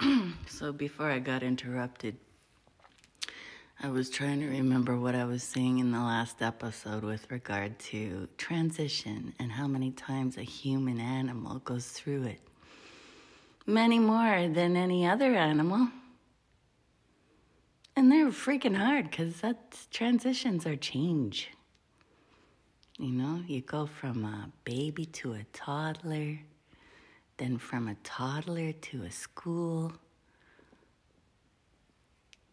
so before I got interrupted, I was trying to remember what I was saying in the last episode with regard to transition and how many times a human animal goes through it. Many more than any other animal. And they're freaking hard because that's transitions are change. You know, you go from a baby to a toddler, then from a toddler to a school,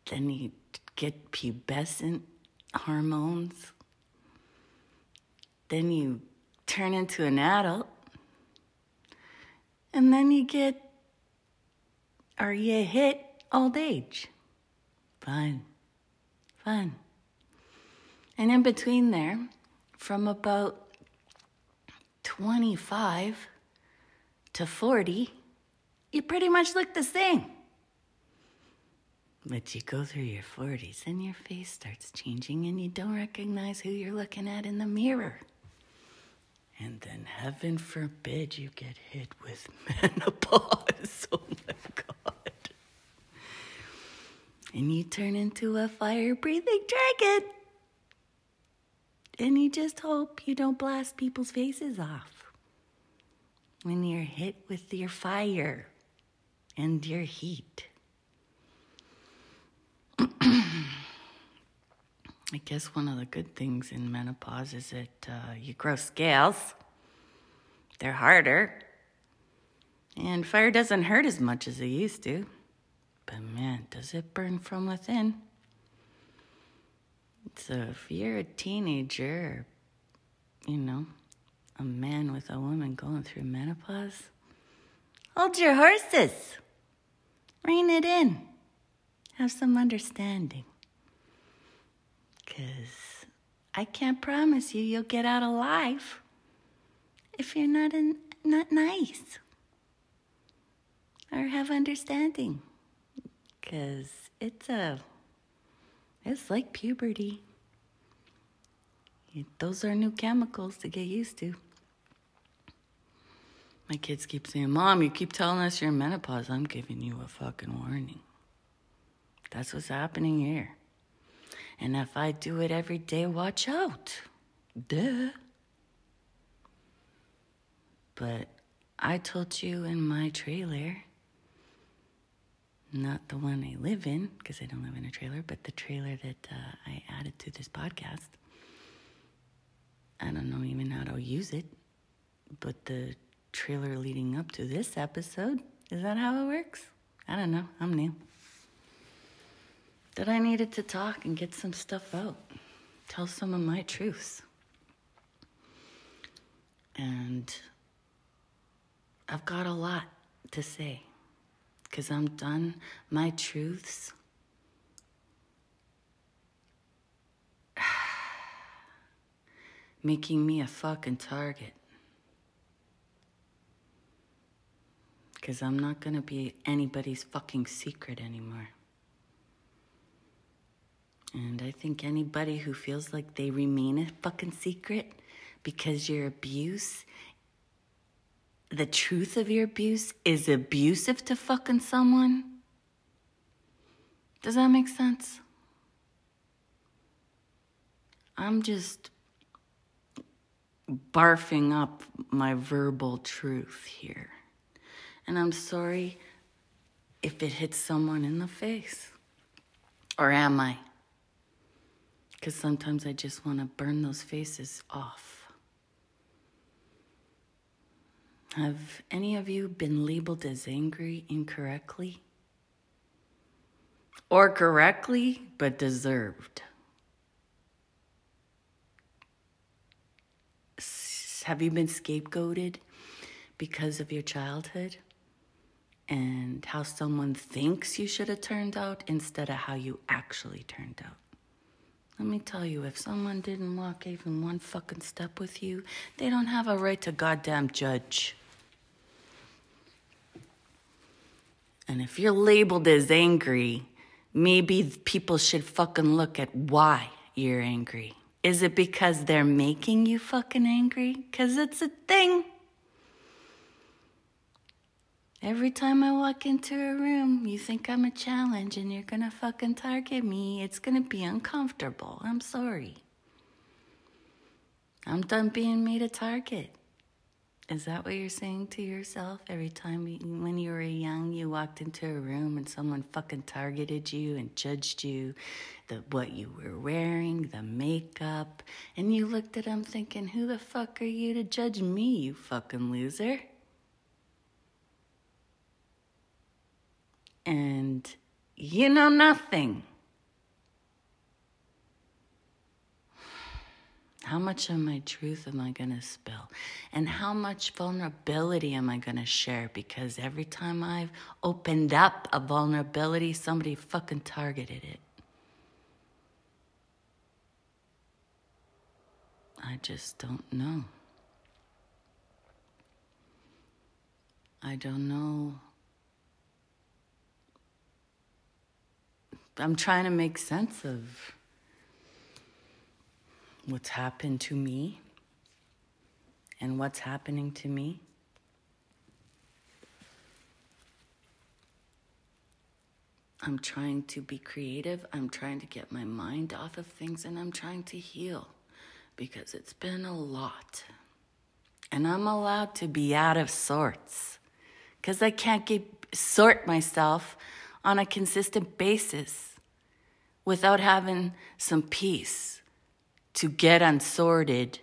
then you get pubescent hormones, then you turn into an adult, and then you get, or you hit old age. Fun, fun. And in between there, from about 25 to 40, you pretty much look the same. But you go through your 40s and your face starts changing and you don't recognize who you're looking at in the mirror. And then, heaven forbid, you get hit with menopause. Oh my God. And you turn into a fire breathing dragon. And you just hope you don't blast people's faces off when you're hit with your fire and your heat. I guess one of the good things in menopause is that uh, you grow scales. They're harder. And fire doesn't hurt as much as it used to. But man, does it burn from within. So if you're a teenager, you know, a man with a woman going through menopause, hold your horses. Rein it in. Have some understanding. Because I can't promise you you'll get out alive if you're not, in, not nice or have understanding. Because it's a it's like puberty. Those are new chemicals to get used to. My kids keep saying, Mom, you keep telling us you're in menopause. I'm giving you a fucking warning. That's what's happening here. And if I do it every day, watch out. Duh. But I told you in my trailer not the one I live in, because I don't live in a trailer, but the trailer that uh, I added to this podcast. I don't know even how to use it, but the trailer leading up to this episode, is that how it works? I don't know. I'm new. That I needed to talk and get some stuff out, tell some of my truths. And I've got a lot to say because I'm done. My truths. making me a fucking target. Because I'm not gonna be anybody's fucking secret anymore. And I think anybody who feels like they remain a fucking secret because your abuse the truth of your abuse is abusive to fucking someone? Does that make sense? I'm just barfing up my verbal truth here. And I'm sorry if it hits someone in the face. Or am I? Because sometimes I just want to burn those faces off. Have any of you been labeled as angry incorrectly? Or correctly, but deserved? Have you been scapegoated because of your childhood and how someone thinks you should have turned out instead of how you actually turned out? Let me tell you, if someone didn't walk even one fucking step with you, they don't have a right to goddamn judge. And if you're labeled as angry, maybe people should fucking look at why you're angry. Is it because they're making you fucking angry? Because it's a thing. Every time I walk into a room, you think I'm a challenge and you're gonna fucking target me. It's gonna be uncomfortable. I'm sorry. I'm done being made a target. Is that what you're saying to yourself every time you, when you were young you walked into a room and someone fucking targeted you and judged you, the what you were wearing, the makeup, and you looked at them thinking, "Who the fuck are you to judge me, you fucking loser?" And you know nothing. How much of my truth am I going to spill? And how much vulnerability am I going to share? Because every time I've opened up a vulnerability, somebody fucking targeted it. I just don't know. I don't know. I'm trying to make sense of what's happened to me and what's happening to me. I'm trying to be creative. I'm trying to get my mind off of things and I'm trying to heal because it's been a lot. And I'm allowed to be out of sorts because I can't get, sort myself on a consistent basis without having some peace to get unsorted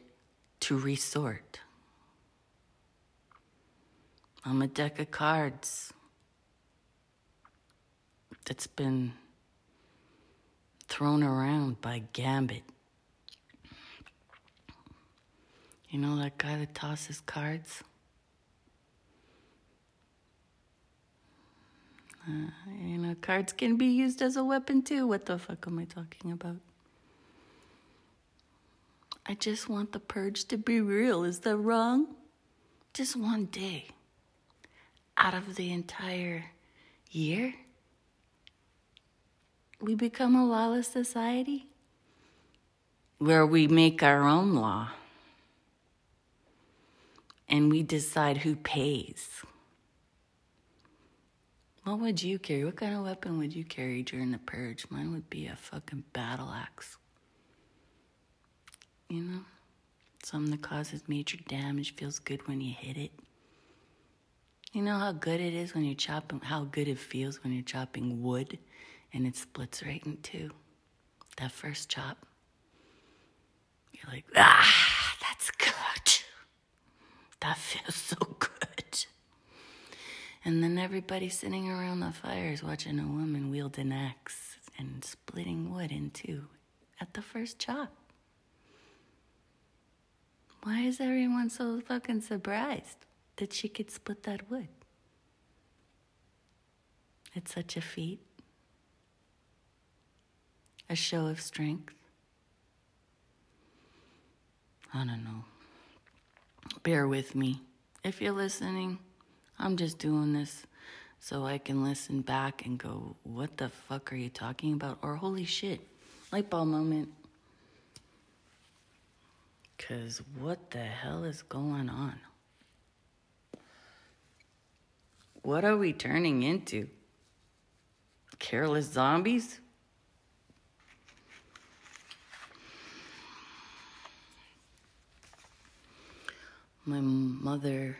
to resort. I'm a deck of cards that's been thrown around by Gambit. You know that guy that tosses cards? Uh, cards can be used as a weapon too. What the fuck am I talking about? I just want the purge to be real. Is that wrong? Just one day out of the entire year? We become a lawless society where we make our own law and we decide who pays. What would you carry? What kind of weapon would you carry during the purge? Mine would be a fucking battle axe you know? Something that causes major damage feels good when you hit it. You know how good it is when you're chopping, how good it feels when you're chopping wood and it splits right in two. That first chop. You're like, ah, that's good. That feels so good. And then everybody sitting around the fires watching a woman wield an axe and splitting wood in two at the first chop. Why is everyone so fucking surprised that she could split that wood? It's such a feat, a show of strength. I don't know. Bear with me. If you're listening, I'm just doing this so I can listen back and go, what the fuck are you talking about? Or holy shit, light bulb moment. Because what the hell is going on? What are we turning into? Careless zombies? My mother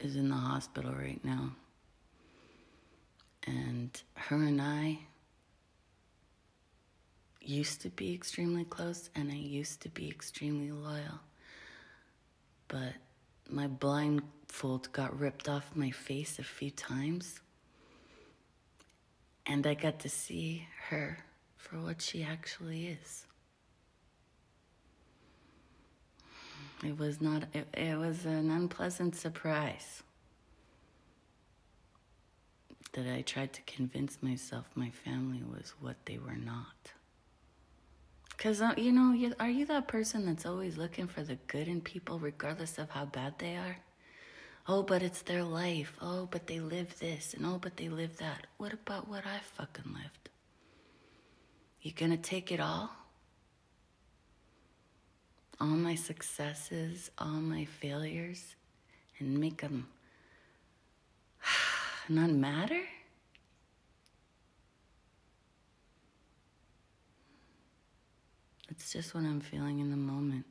is in the hospital right now. And her and I used to be extremely close and I used to be extremely loyal. But my blindfold got ripped off my face a few times. And I got to see her for what she actually is. It was not, it, it was an unpleasant surprise that I tried to convince myself my family was what they were not. Because, uh, you know, are you that person that's always looking for the good in people, regardless of how bad they are? Oh, but it's their life. Oh, but they live this. And oh, but they live that. What about what I fucking lived? You gonna take it all? All my successes, all my failures, and make them not matter? It's just what I'm feeling in the moment.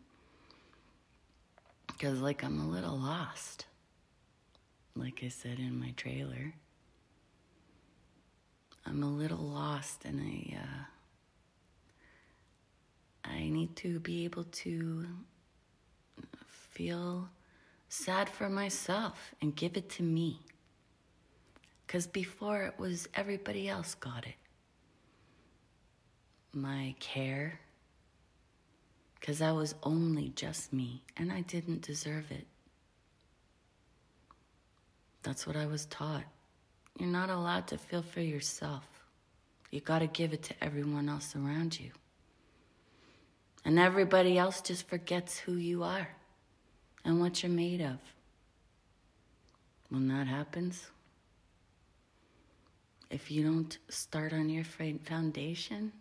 Because, like, I'm a little lost. Like I said in my trailer, I'm a little lost and I, uh, I need to be able to feel sad for myself and give it to me. Because before it was everybody else got it. My care, because that was only just me and I didn't deserve it. That's what I was taught. You're not allowed to feel for yourself. You got to give it to everyone else around you. And everybody else just forgets who you are and what you're made of. When that happens, if you don't start on your foundation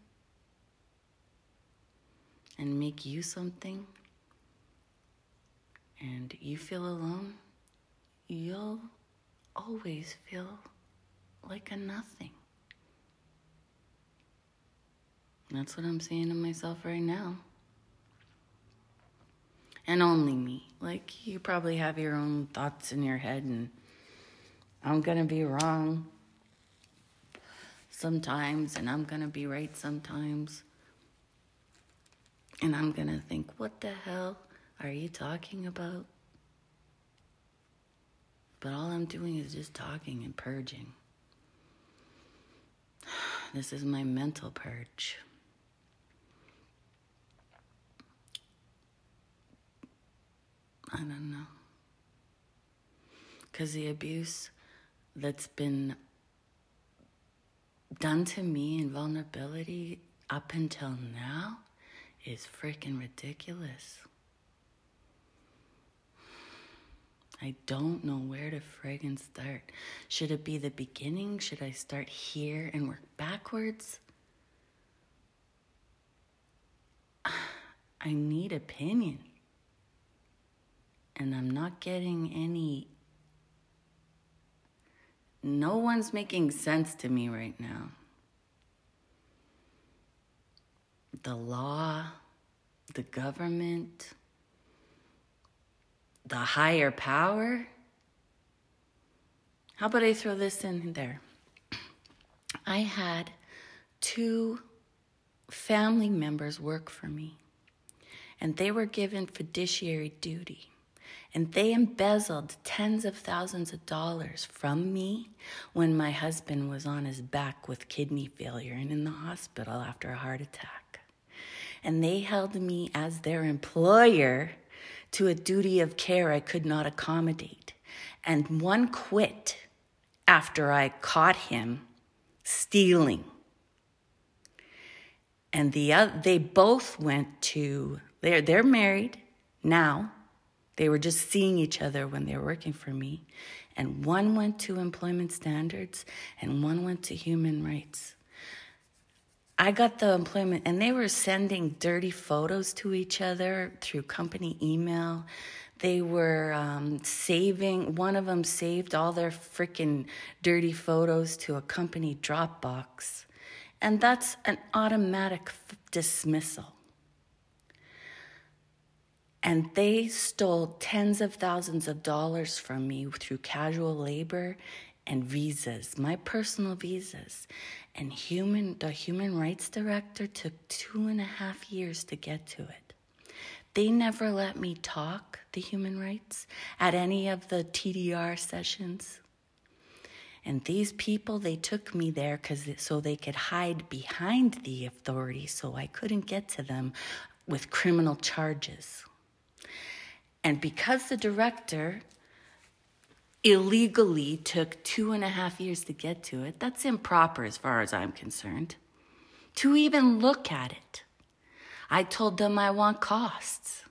and make you something and you feel alone, you'll always feel like a nothing. That's what I'm saying to myself right now and only me. Like, you probably have your own thoughts in your head, and I'm gonna be wrong sometimes, and I'm gonna be right sometimes. And I'm gonna think, what the hell are you talking about? But all I'm doing is just talking and purging. This is my mental purge. I don't know. Because the abuse that's been done to me in vulnerability up until now is freaking ridiculous. I don't know where to friggin' start. Should it be the beginning? Should I start here and work backwards? I need opinion and I'm not getting any. No one's making sense to me right now. The law, the government, the higher power. How about I throw this in there? I had two family members work for me, and they were given fiduciary duty. And they embezzled tens of thousands of dollars from me when my husband was on his back with kidney failure and in the hospital after a heart attack. And they held me as their employer to a duty of care I could not accommodate. And one quit after I caught him stealing. And the other, they both went to they're they're married now they were just seeing each other when they were working for me. And one went to employment standards and one went to human rights. I got the employment, and they were sending dirty photos to each other through company email. They were um, saving, one of them saved all their freaking dirty photos to a company Dropbox. And that's an automatic f- dismissal and they stole tens of thousands of dollars from me through casual labor and visas, my personal visas. And human, the human rights director took two and a half years to get to it. They never let me talk the human rights at any of the TDR sessions. And these people, they took me there because so they could hide behind the authorities, so I couldn't get to them with criminal charges. And because the director illegally took two and a half years to get to it, that's improper as far as I'm concerned. To even look at it. I told them I want costs.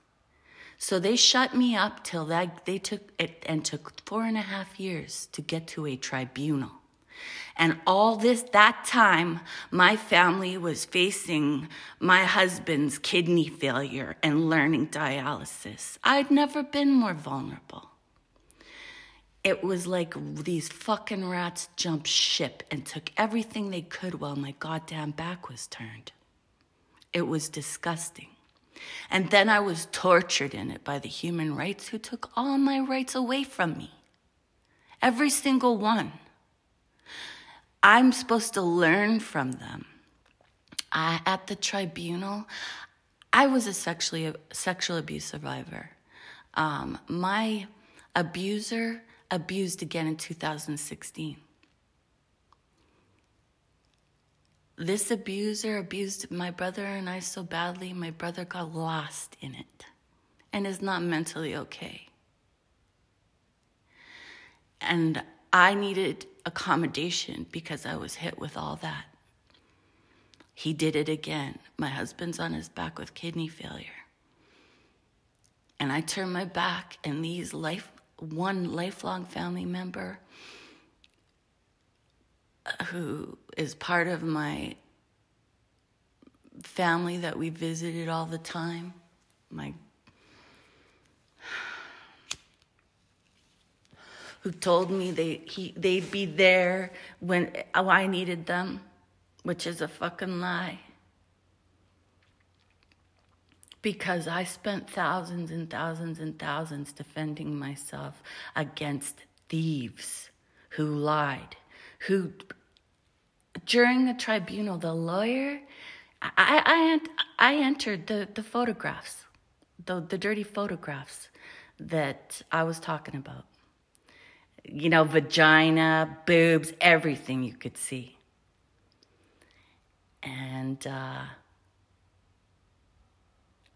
So they shut me up till that they took it and took four and a half years to get to a tribunal. And all this, that time, my family was facing my husband's kidney failure and learning dialysis. I'd never been more vulnerable. it was like these fucking rats jumped ship and took everything they could while my goddamn back was turned. It was disgusting. And then I was tortured in it by the human rights who took all my rights away from me. Every single one. I'm supposed to learn from them. I, at the tribunal, I was a sexually sexual abuse survivor. Um, my abuser abused again in 2016. This abuser abused my brother and I so badly, my brother got lost in it and is not mentally okay. And I needed accommodation because I was hit with all that. He did it again. My husband's on his back with kidney failure. And I turned my back, and these life one lifelong family member uh, who is part of my family that we visited all the time. My who told me they he they'd be there when oh, I needed them, which is a fucking lie because I spent thousands and thousands and thousands defending myself against thieves who lied, who during the tribunal, the lawyer, I, I, I entered the, the photographs, the, the dirty photographs that I was talking about. You know, vagina, boobs, everything you could see. And, uh,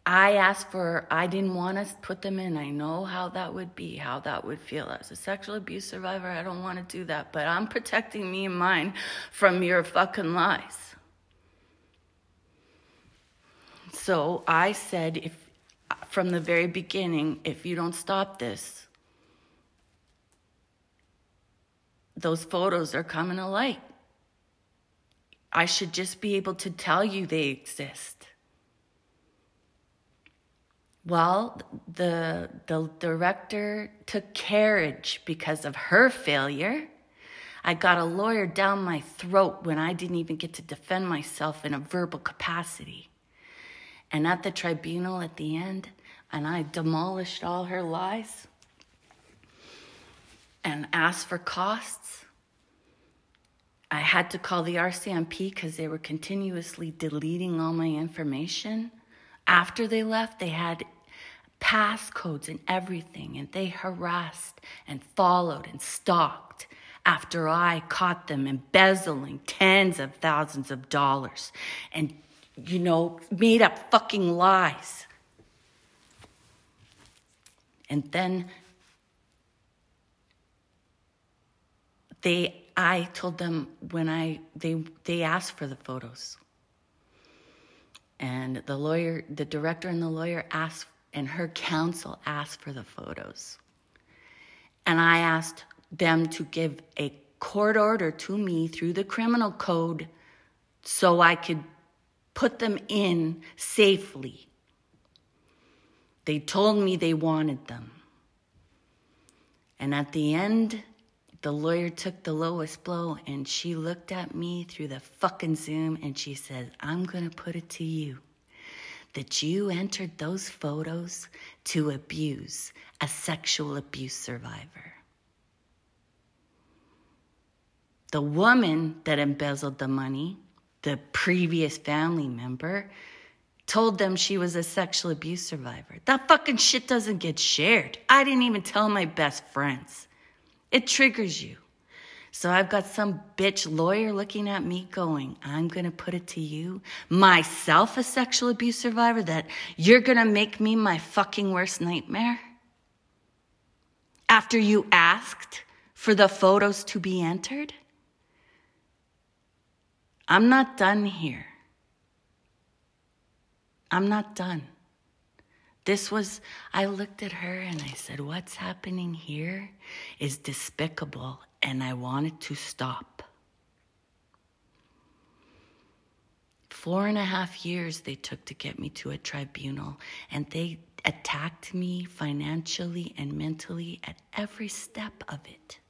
I asked for, I didn't want to put them in. I know how that would be, how that would feel. As a sexual abuse survivor, I don't want to do that, but I'm protecting me and mine from your fucking lies. So I said, if from the very beginning, if you don't stop this, those photos are coming to light. I should just be able to tell you they exist. Well, the, the director took carriage because of her failure. I got a lawyer down my throat when I didn't even get to defend myself in a verbal capacity. And at the tribunal at the end, and I demolished all her lies and asked for costs. I had to call the RCMP because they were continuously deleting all my information. After they left, they had passcodes and everything, and they harassed and followed and stalked after I caught them embezzling tens of thousands of dollars and, you know, made up fucking lies. And then they I told them when I they they asked for the photos. And the lawyer, the director and the lawyer asked, and her counsel asked for the photos. And I asked them to give a court order to me through the criminal code so I could put them in safely. They told me they wanted them. And at the end, the lawyer took the lowest blow and she looked at me through the fucking Zoom and she said, I'm to put it to you that you entered those photos to abuse a sexual abuse survivor. The woman that embezzled the money, the previous family member, told them she was a sexual abuse survivor. That fucking shit doesn't get shared. I didn't even tell my best friends. It triggers you. So I've got some bitch lawyer looking at me going, I'm going to put it to you, myself a sexual abuse survivor, that you're going to make me my fucking worst nightmare? After you asked for the photos to be entered? I'm not done here. I'm not done. This was, I looked at her and I said, What's happening here is despicable and I wanted to stop. Four and a half years they took to get me to a tribunal, and they attacked me financially and mentally at every step of it.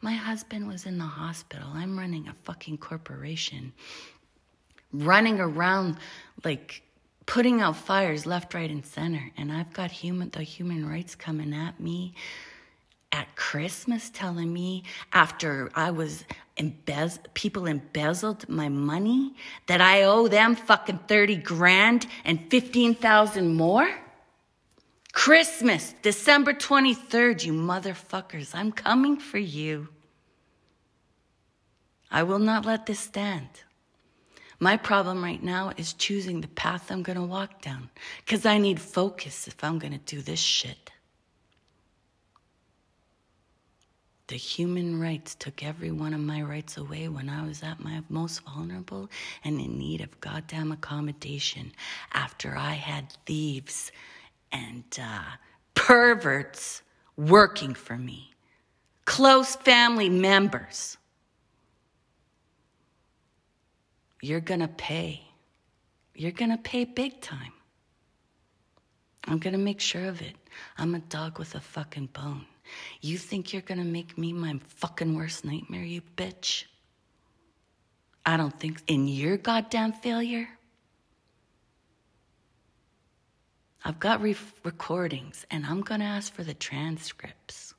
My husband was in the hospital. I'm running a fucking corporation, running around like putting out fires left, right, and center. And I've got human the human rights coming at me at Christmas telling me after I was embez- people embezzled my money that I owe them fucking 30 grand and 15,000 more? Christmas, December 23rd, you motherfuckers. I'm coming for you. I will not let this stand. My problem right now is choosing the path I'm going to walk down because I need focus if I'm going to do this shit. The human rights took every one of my rights away when I was at my most vulnerable and in need of goddamn accommodation after I had thieves and uh, perverts working for me, close family members. You're gonna pay. You're gonna pay big time. I'm gonna make sure of it. I'm a dog with a fucking bone. You think you're gonna make me my fucking worst nightmare, you bitch? I don't think in your goddamn failure. I've got re- recordings and I'm going to ask for the transcripts.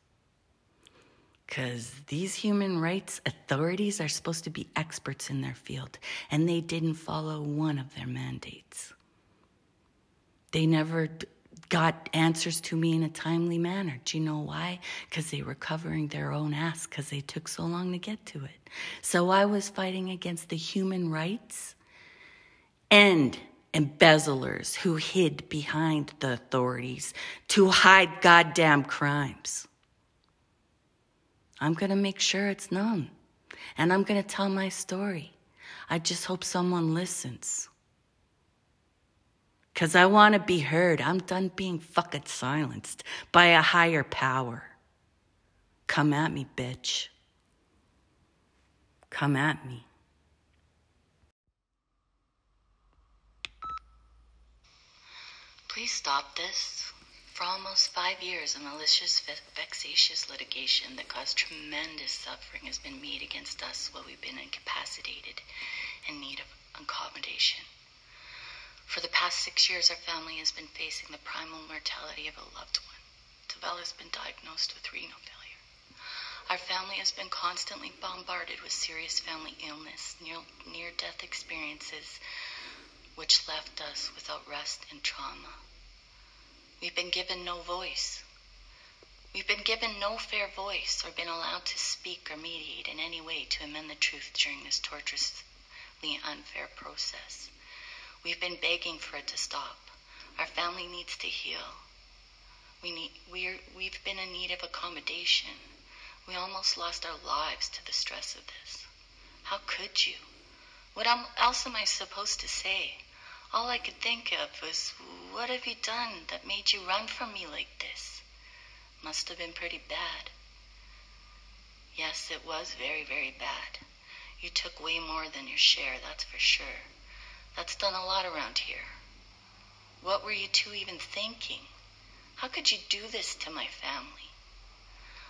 Because these human rights authorities are supposed to be experts in their field, and they didn't follow one of their mandates. They never got answers to me in a timely manner. Do you know why? Because they were covering their own ass because they took so long to get to it. So I was fighting against the human rights and embezzlers who hid behind the authorities to hide goddamn crimes. I'm going to make sure it's known. And I'm going to tell my story. I just hope someone listens. Because I want to be heard. I'm done being fucking silenced by a higher power. Come at me, bitch. Come at me. Please stop this. For almost five years, a malicious, vexatious litigation that caused tremendous suffering has been made against us while we've been incapacitated in need of accommodation. For the past six years, our family has been facing the primal mortality of a loved one. Tavel has been diagnosed with renal failure. Our family has been constantly bombarded with serious family illness, near death experiences, which left us without rest and trauma. We've been given no voice. We've been given no fair voice or been allowed to speak or mediate in any way to amend the truth during this torturously unfair process. We've been begging for it to stop. Our family needs to heal. We need, we're, we've been in need of accommodation. We almost lost our lives to the stress of this. How could you? What else am I supposed to say? All I could think of was, what have you done that made you run from me like this? Must have been pretty bad. Yes, it was very, very bad. You took way more than your share, that's for sure. That's done a lot around here. What were you two even thinking? How could you do this to my family?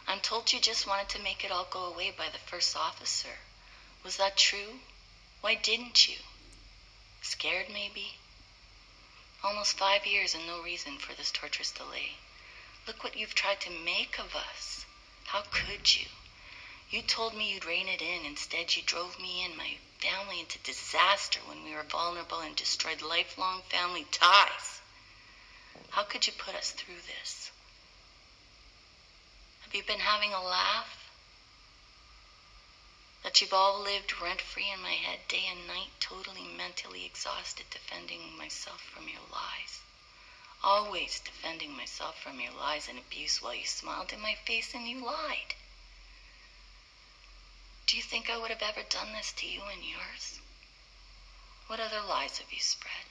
I'm told you just wanted to make it all go away by the first officer. Was that true? Why didn't you? Scared, maybe? Almost five years and no reason for this torturous delay. Look what you've tried to make of us. How could you? You told me you'd rein it in. Instead, you drove me and my family into disaster when we were vulnerable and destroyed lifelong family ties. How could you put us through this? Have you been having a laugh? That you've all lived rent free in my head day and night, totally mentally exhausted, defending myself from your lies. Always defending myself from your lies and abuse while you smiled in my face and you lied. Do you think I would have ever done this to you and yours? What other lies have you spread?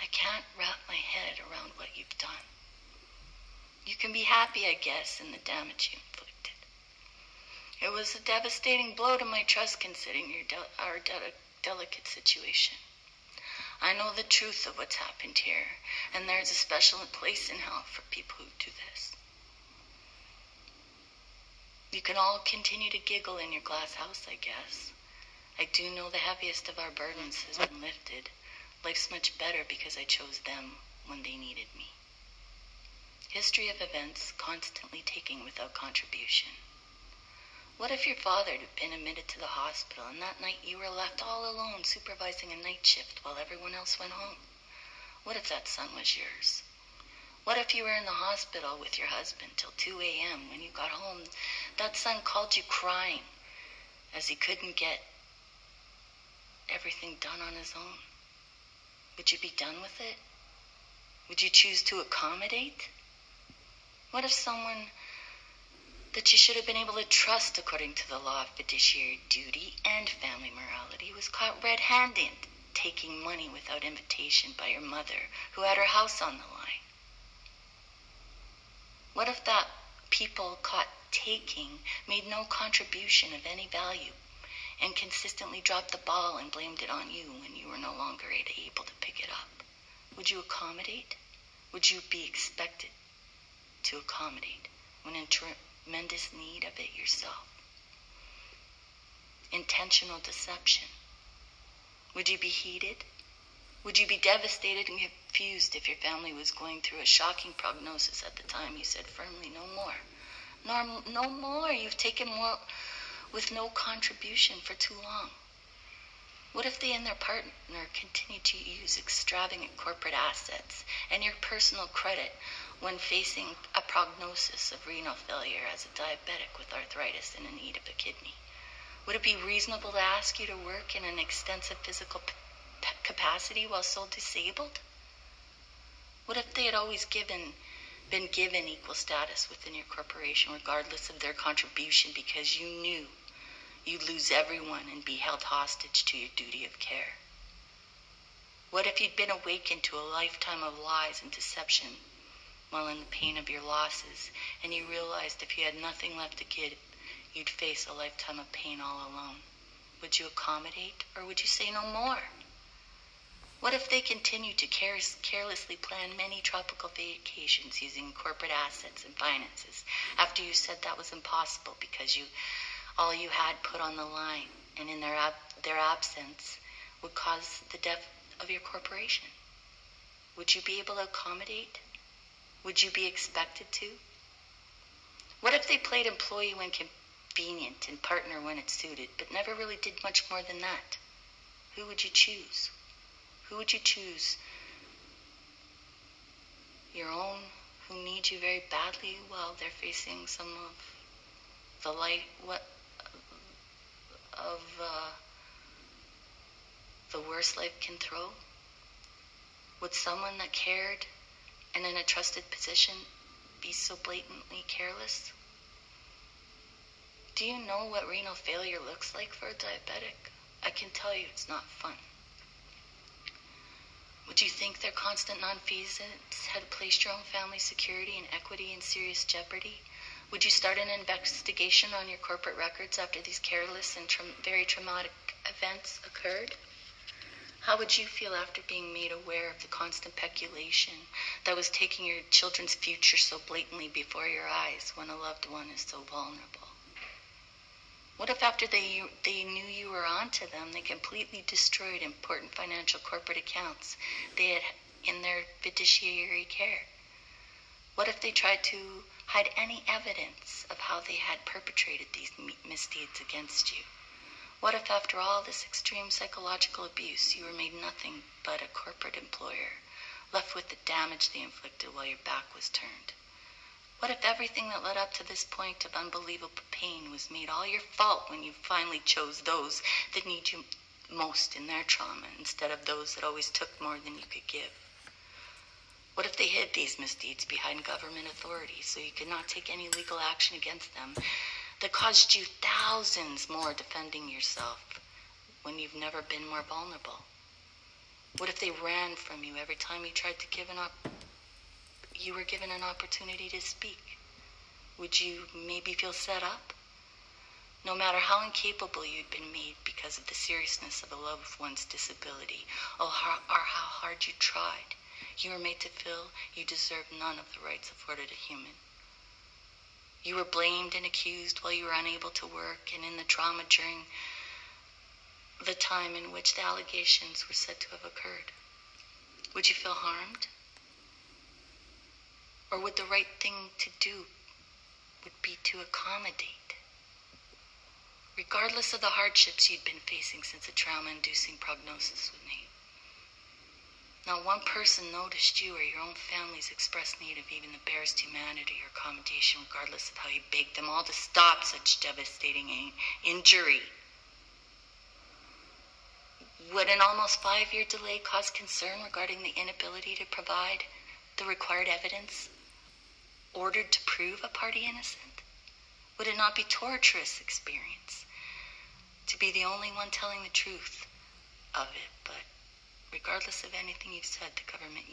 I can't wrap my head around what you've done. You can be happy, I guess, in the damage you inflicted. It was a devastating blow to my trust considering your de- our de- delicate situation. I know the truth of what's happened here, and there's a special place in hell for people who do this. You can all continue to giggle in your glass house, I guess. I do know the heaviest of our burdens has been lifted. Life's much better because I chose them when they needed me. History of events constantly taking without contribution. What if your father had been admitted to the hospital and that night you were left all alone supervising a night shift while everyone else went home? What if that son was yours? What if you were in the hospital with your husband till 2 a.m. when you got home? That son called you crying as he couldn't get everything done on his own. Would you be done with it? Would you choose to accommodate? What if someone that you should have been able to trust according to the law of fiduciary duty and family morality was caught red handed taking money without invitation by your mother who had her house on the line? What if that people caught taking made no contribution of any value and consistently dropped the ball and blamed it on you when you were no longer able to pick it up? Would you accommodate? Would you be expected to accommodate when in tremendous need of it yourself. Intentional deception. Would you be heated? Would you be devastated and confused if your family was going through a shocking prognosis at the time you said firmly, no more? No, no more. You've taken more with no contribution for too long. What if they and their partner continue to use extravagant corporate assets and your personal credit when facing a prognosis of renal failure as a diabetic with arthritis and in need of a kidney? Would it be reasonable to ask you to work in an extensive physical p- capacity while so disabled? What if they had always given been given equal status within your corporation regardless of their contribution because you knew you'd lose everyone and be held hostage to your duty of care? What if you'd been awakened to a lifetime of lies and deception while in the pain of your losses, and you realized if you had nothing left to give, you'd face a lifetime of pain all alone? Would you accommodate, or would you say no more? What if they continued to carelessly plan many tropical vacations using corporate assets and finances after you said that was impossible because you all you had put on the line, and in their, ab- their absence would cause the death of your corporation? Would you be able to accommodate? Would you be expected to? What if they played employee when convenient and partner when it suited, but never really did much more than that? Who would you choose? Who would you choose? Your own, who need you very badly while they're facing some of the light, what of uh, the worst life can throw? Would someone that cared and in a trusted position be so blatantly careless? Do you know what renal failure looks like for a diabetic? I can tell you it's not fun. Would you think their constant nonfeasance had placed your own family security and equity in serious jeopardy? Would you start an investigation on your corporate records after these careless and tra- very traumatic events occurred? How would you feel after being made aware of the constant peculation that was taking your children's future so blatantly before your eyes when a loved one is so vulnerable? What if after they, they knew you were onto them, they completely destroyed important financial corporate accounts they had in their fiduciary care? What if they tried to hide any evidence of how they had perpetrated these misdeeds against you? What if, after all this extreme psychological abuse, you were made nothing but a corporate employer, left with the damage they inflicted while your back was turned? What if everything that led up to this point of unbelievable pain was made all your fault when you finally chose those that need you most in their trauma instead of those that always took more than you could give? What if they hid these misdeeds behind government authorities so you could not take any legal action against them that cost you thousands more defending yourself when you've never been more vulnerable? What if they ran from you every time you tried to give an op- you were given an opportunity to speak? Would you maybe feel set up? No matter how incapable you'd been made because of the seriousness of a loved one's disability, or how, or how hard you tried, you were made to feel you deserved none of the rights afforded a human. You were blamed and accused while you were unable to work and in the trauma during the time in which the allegations were said to have occurred. Would you feel harmed? Or would the right thing to do would be to accommodate? Regardless of the hardships you'd been facing since a trauma-inducing prognosis was made. Not one person noticed you or your own family's expressed need of even the barest humanity or accommodation, regardless of how you begged them all to stop such devastating injury. Would an almost five year delay cause concern regarding the inability to provide the required evidence ordered to prove a party innocent? Would it not be torturous experience to be the only one telling the truth of it, but regardless of anything you've said, the government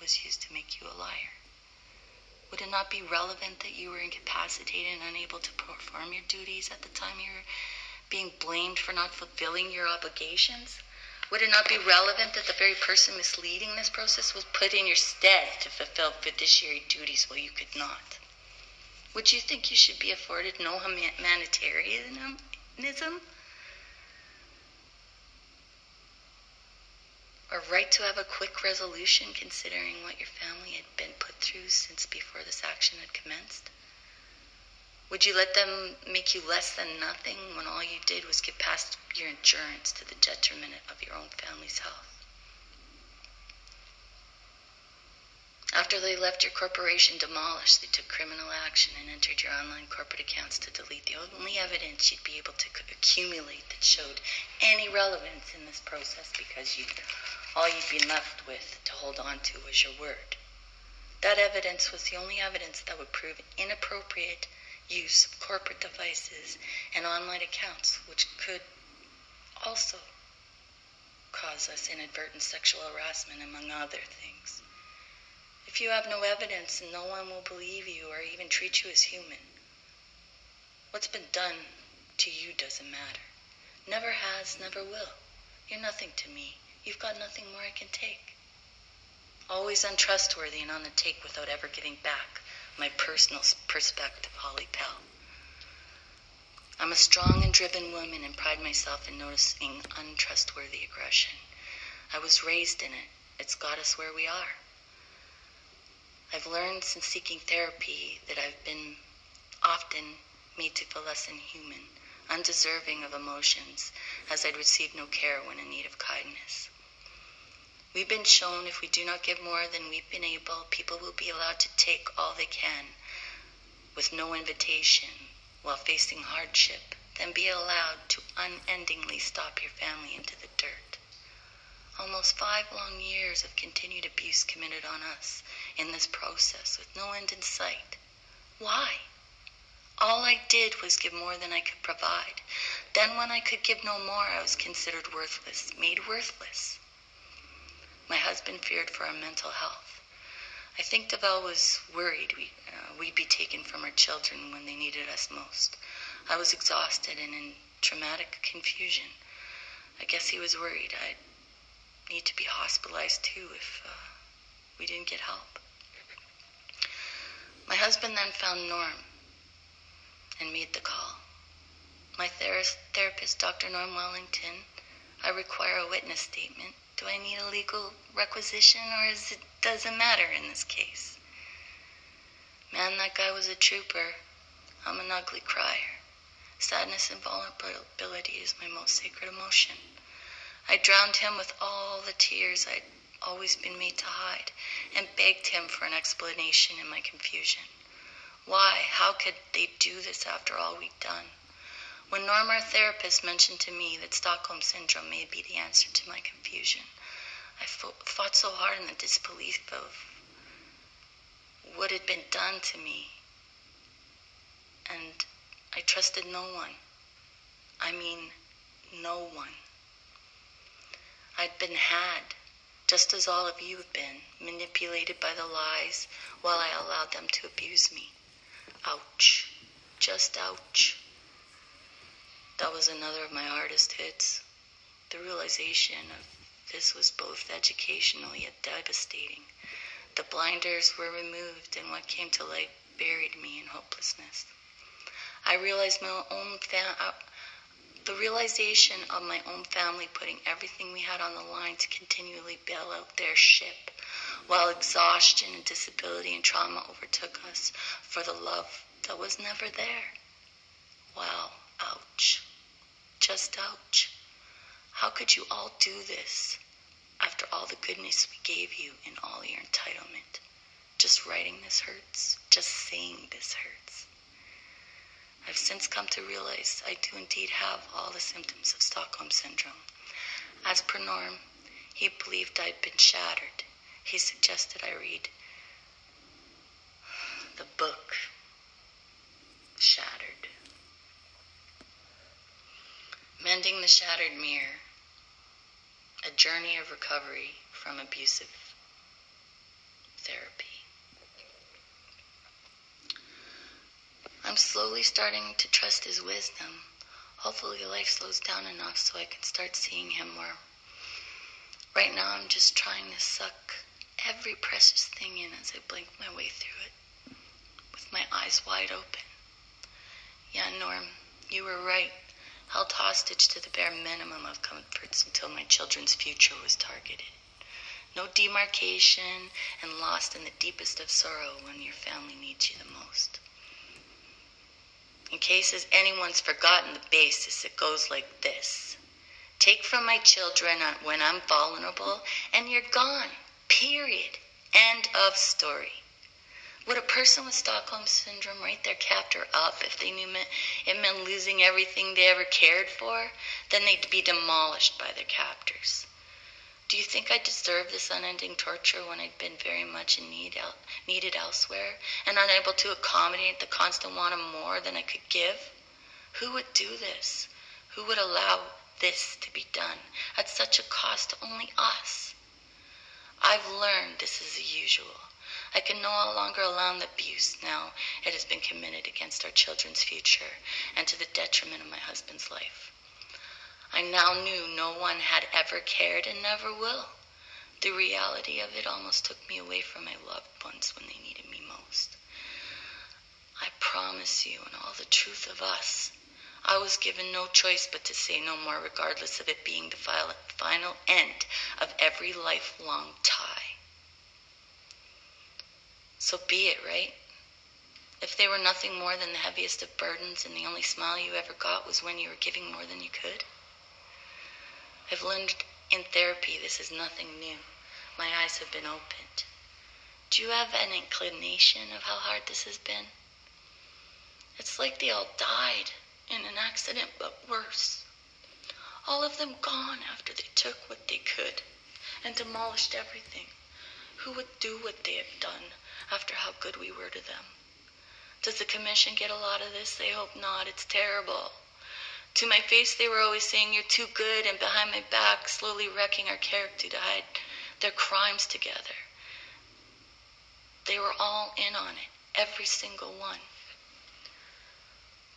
was used to make you a liar? Would it not be relevant that you were incapacitated and unable to perform your duties at the time you were being blamed for not fulfilling your obligations? Would it not be relevant that the very person misleading this process was put in your stead to fulfill fiduciary duties while you could not? Would you think you should be afforded no humanitarianism? Or right to have a quick resolution considering what your family had been put through since before this action had commenced? Would you let them make you less than nothing when all you did was get past your endurance to the detriment of your own family's health? After they left your corporation demolished, they took criminal action and entered your online corporate accounts to delete the only evidence you'd be able to accumulate that showed any relevance in this process because you all you'd been left with to hold on to was your word. That evidence was the only evidence that would prove inappropriate use of corporate devices and online accounts, which could also cause us inadvertent sexual harassment, among other things. If you have no evidence, no one will believe you or even treat you as human. What's been done to you doesn't matter. Never has, never will. You're nothing to me. You've got nothing more I can take. Always untrustworthy and on the take without ever giving back. My personal perspective, Holly Pell. I'm a strong and driven woman and pride myself in noticing untrustworthy aggression. I was raised in it. It's got us where we are. I've learned since seeking therapy that I've been often made to feel less than human, undeserving of emotions, as I'd received no care when in need of kindness. We've been shown if we do not give more than we've been able, people will be allowed to take all they can with no invitation while facing hardship, then be allowed to unendingly stop your family into the dirt. Almost five long years of continued abuse committed on us in this process with no end in sight. Why? All I did was give more than I could provide. Then, when I could give no more, I was considered worthless, made worthless. My husband feared for our mental health. I think Devel was worried we, uh, we'd be taken from our children when they needed us most. I was exhausted and in traumatic confusion. I guess he was worried I'd need to be hospitalized too if uh, we didn't get help. My husband then found Norm and made the call. My ther- therapist, Dr. Norm Wellington, I require a witness statement do I need a legal requisition or is it doesn't matter in this case? Man, that guy was a trooper. I'm an ugly crier. Sadness and vulnerability is my most sacred emotion. I drowned him with all the tears I'd always been made to hide and begged him for an explanation in my confusion. Why? How could they do this after all we'd done? When Norm, our therapist, mentioned to me that Stockholm Syndrome may be the answer to my confusion, I fought so hard in the disbelief of what had been done to me. And I trusted no one. I mean, no one. I'd been had, just as all of you have been, manipulated by the lies while I allowed them to abuse me. Ouch. Just ouch. That was another of my hardest hits. The realization of this was both educational yet devastating. The blinders were removed, and what came to light buried me in hopelessness. I realized my own the realization of my own family putting everything we had on the line to continually bail out their ship, while exhaustion and disability and trauma overtook us for the love that was never there. Wow, ouch. Just ouch. How could you all do this after all the goodness we gave you and all your entitlement? Just writing this hurts. Just saying this hurts. I've since come to realize I do indeed have all the symptoms of Stockholm Syndrome. As per Norm, he believed I'd been shattered. He suggested I read the book, Shattered. Mending the Shattered Mirror, a journey of recovery from abusive therapy. I'm slowly starting to trust his wisdom. Hopefully, life slows down enough so I can start seeing him more. Right now, I'm just trying to suck every precious thing in as I blink my way through it with my eyes wide open. Yeah, Norm, you were right. Held hostage to the bare minimum of comforts until my children's future was targeted. No demarcation and lost in the deepest of sorrow when your family needs you the most. In case anyone's forgotten the basis, it goes like this Take from my children when I'm vulnerable, and you're gone. Period. End of story. Would a person with Stockholm Syndrome write their captor up if they knew it meant losing everything they ever cared for? Then they'd be demolished by their captors. Do you think I deserved this unending torture when I'd been very much in need el- needed elsewhere and unable to accommodate the constant want of more than I could give? Who would do this? Who would allow this to be done at such a cost to only us? I've learned this is the usual. I can no longer allow the abuse now it has been committed against our children's future and to the detriment of my husband's life. I now knew no one had ever cared and never will. The reality of it almost took me away from my loved ones when they needed me most. I promise you, in all the truth of us, I was given no choice but to say no more, regardless of it being the final end of every lifelong tie. So be it, right? If they were nothing more than the heaviest of burdens and the only smile you ever got was when you were giving more than you could? I've learned in therapy this is nothing new. My eyes have been opened. Do you have an inclination of how hard this has been? It's like they all died in an accident, but worse. All of them gone after they took what they could and demolished everything. Who would do what they have done after how good we were to them? Does the commission get a lot of this? They hope not. It's terrible. To my face, they were always saying, You're too good, and behind my back, slowly wrecking our character to hide their crimes together. They were all in on it, every single one.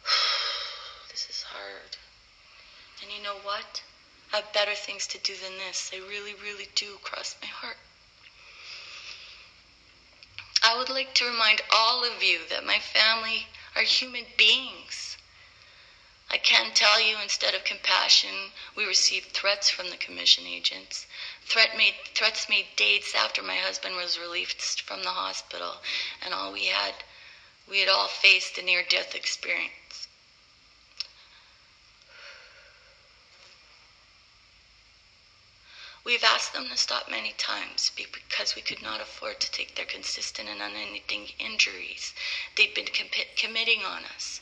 this is hard. And you know what? I have better things to do than this. They really, really do cross my heart. I would like to remind all of you that my family are human beings. I can tell you, instead of compassion, we received threats from the commission agents. Threat made, threats made dates after my husband was released from the hospital, and all we had, we had all faced a near death experience. We've asked them to stop many times because we could not afford to take their consistent and unending injuries they've been com- committing on us.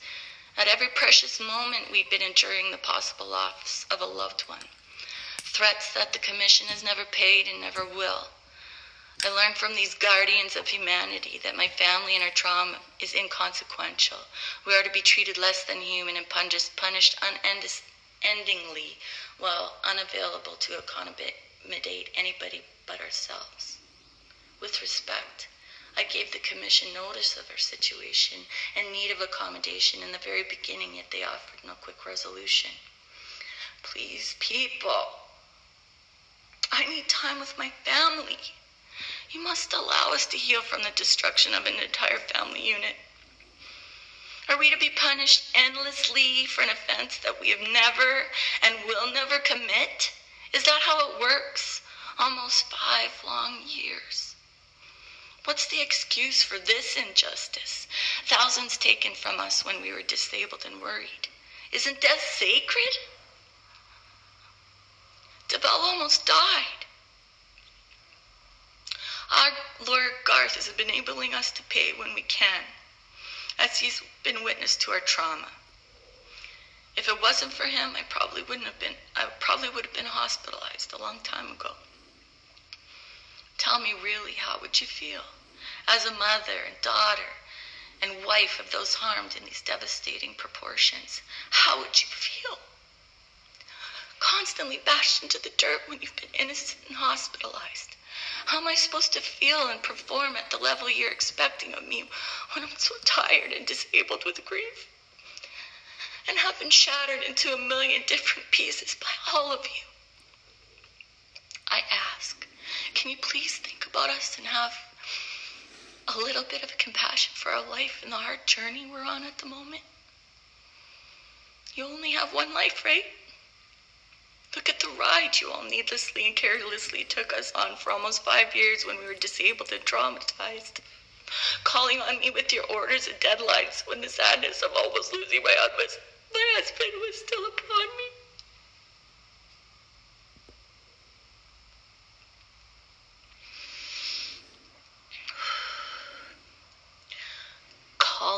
At every precious moment, we've been enduring the possible loss of a loved one. Threats that the Commission has never paid and never will. I learned from these guardians of humanity that my family and our trauma is inconsequential. We are to be treated less than human and punished, punished unendingly while unavailable to accommodate anybody but ourselves. With respect, I gave the commission notice of our situation and need of accommodation in the very beginning, yet they offered no quick resolution. Please, people, I need time with my family. You must allow us to heal from the destruction of an entire family unit. Are we to be punished endlessly for an offense that we have never and will never commit? Is that how it works? Almost five long years. What's the excuse for this injustice? Thousands taken from us when we were disabled and worried. Isn't death sacred? Devel almost died. Our Lord Garth has been enabling us to pay when we can, as he's been witness to our trauma. If it wasn't for him, I probably wouldn't have been, I probably would have been hospitalized a long time ago. Tell me really, how would you feel? As a mother and daughter and wife of those harmed in these devastating proportions, how would you feel? Constantly bashed into the dirt when you've been innocent and hospitalized. How am I supposed to feel and perform at the level you're expecting of me when I'm so tired and disabled with grief? And have been shattered into a million different pieces by all of you. I ask, can you please think about us and have a little bit of compassion for our life and the hard journey we're on at the moment? You only have one life, right? Look at the ride you all needlessly and carelessly took us on for almost five years when we were disabled and traumatized. Calling on me with your orders and deadlines when the sadness of almost losing my husband, was still upon me.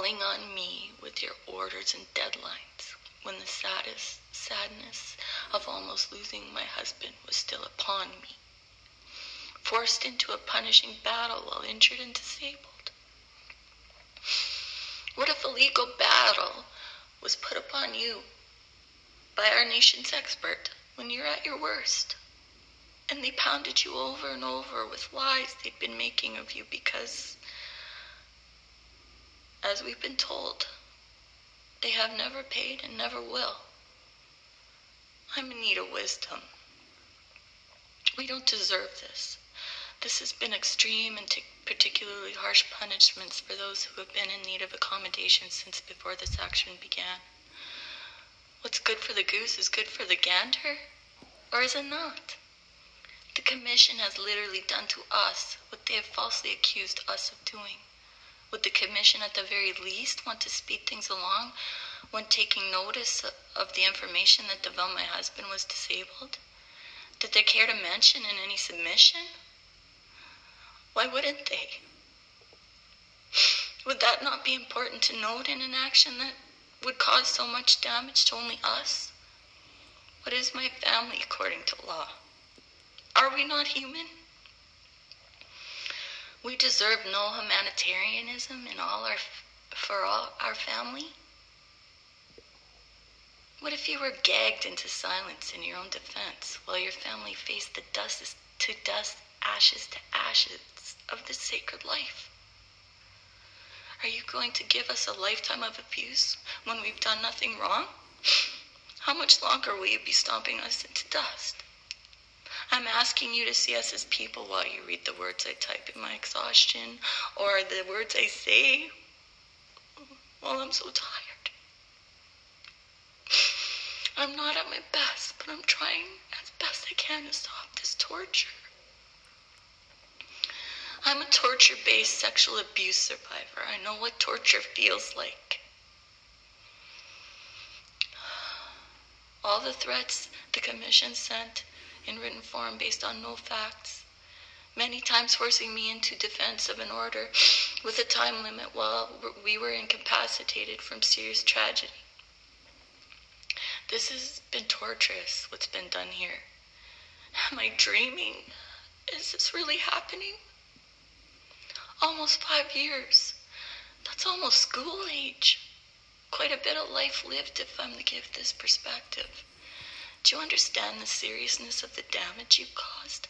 Calling on me with your orders and deadlines when the saddest sadness of almost losing my husband was still upon me, forced into a punishing battle while injured and disabled. What if a legal battle was put upon you by our nation's expert when you're at your worst? And they pounded you over and over with lies they'd been making of you because, as we've been told, they have never paid and never will. I'm in need of wisdom. We don't deserve this. This has been extreme and particularly harsh punishments for those who have been in need of accommodation since before this action began. What's good for the goose is good for the gander, or is it not? The Commission has literally done to us what they have falsely accused us of doing. Would the Commission at the very least want to speed things along when taking notice of the information that Devel, my husband, was disabled? Did they care to mention in any submission? Why wouldn't they? Would that not be important to note in an action that would cause so much damage to only us? What is my family according to law? Are we not human? We deserve no humanitarianism in all our for all our family. What if you were gagged into silence in your own defense while your family faced the dust to dust, ashes to ashes of this sacred life? Are you going to give us a lifetime of abuse when we've done nothing wrong? How much longer will you be stomping us into dust? I'm asking you to see us as people while you read the words I type in my exhaustion or the words I say while I'm so tired. I'm not at my best, but I'm trying as best I can to stop this torture. I'm a torture based sexual abuse survivor. I know what torture feels like. All the threats the commission sent in written form based on no facts, many times forcing me into defense of an order with a time limit while we were incapacitated from serious tragedy. This has been torturous, what's been done here. Am I dreaming? Is this really happening? Almost five years. That's almost school age. Quite a bit of life lived if I'm to give this perspective. Do you understand the seriousness of the damage you've caused?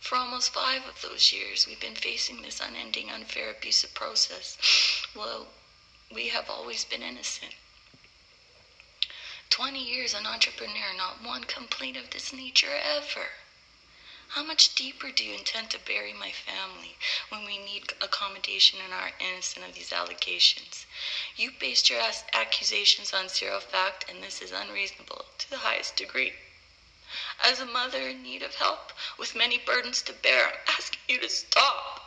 For almost five of those years, we've been facing this unending, unfair, abusive process. Well, we have always been innocent. 20 years an entrepreneur, not one complaint of this nature ever. How much deeper do you intend to bury my family when we need accommodation and are innocent of these allegations? You based your accusations on zero fact, and this is unreasonable to the highest degree. As a mother in need of help with many burdens to bear, I'm asking you to stop.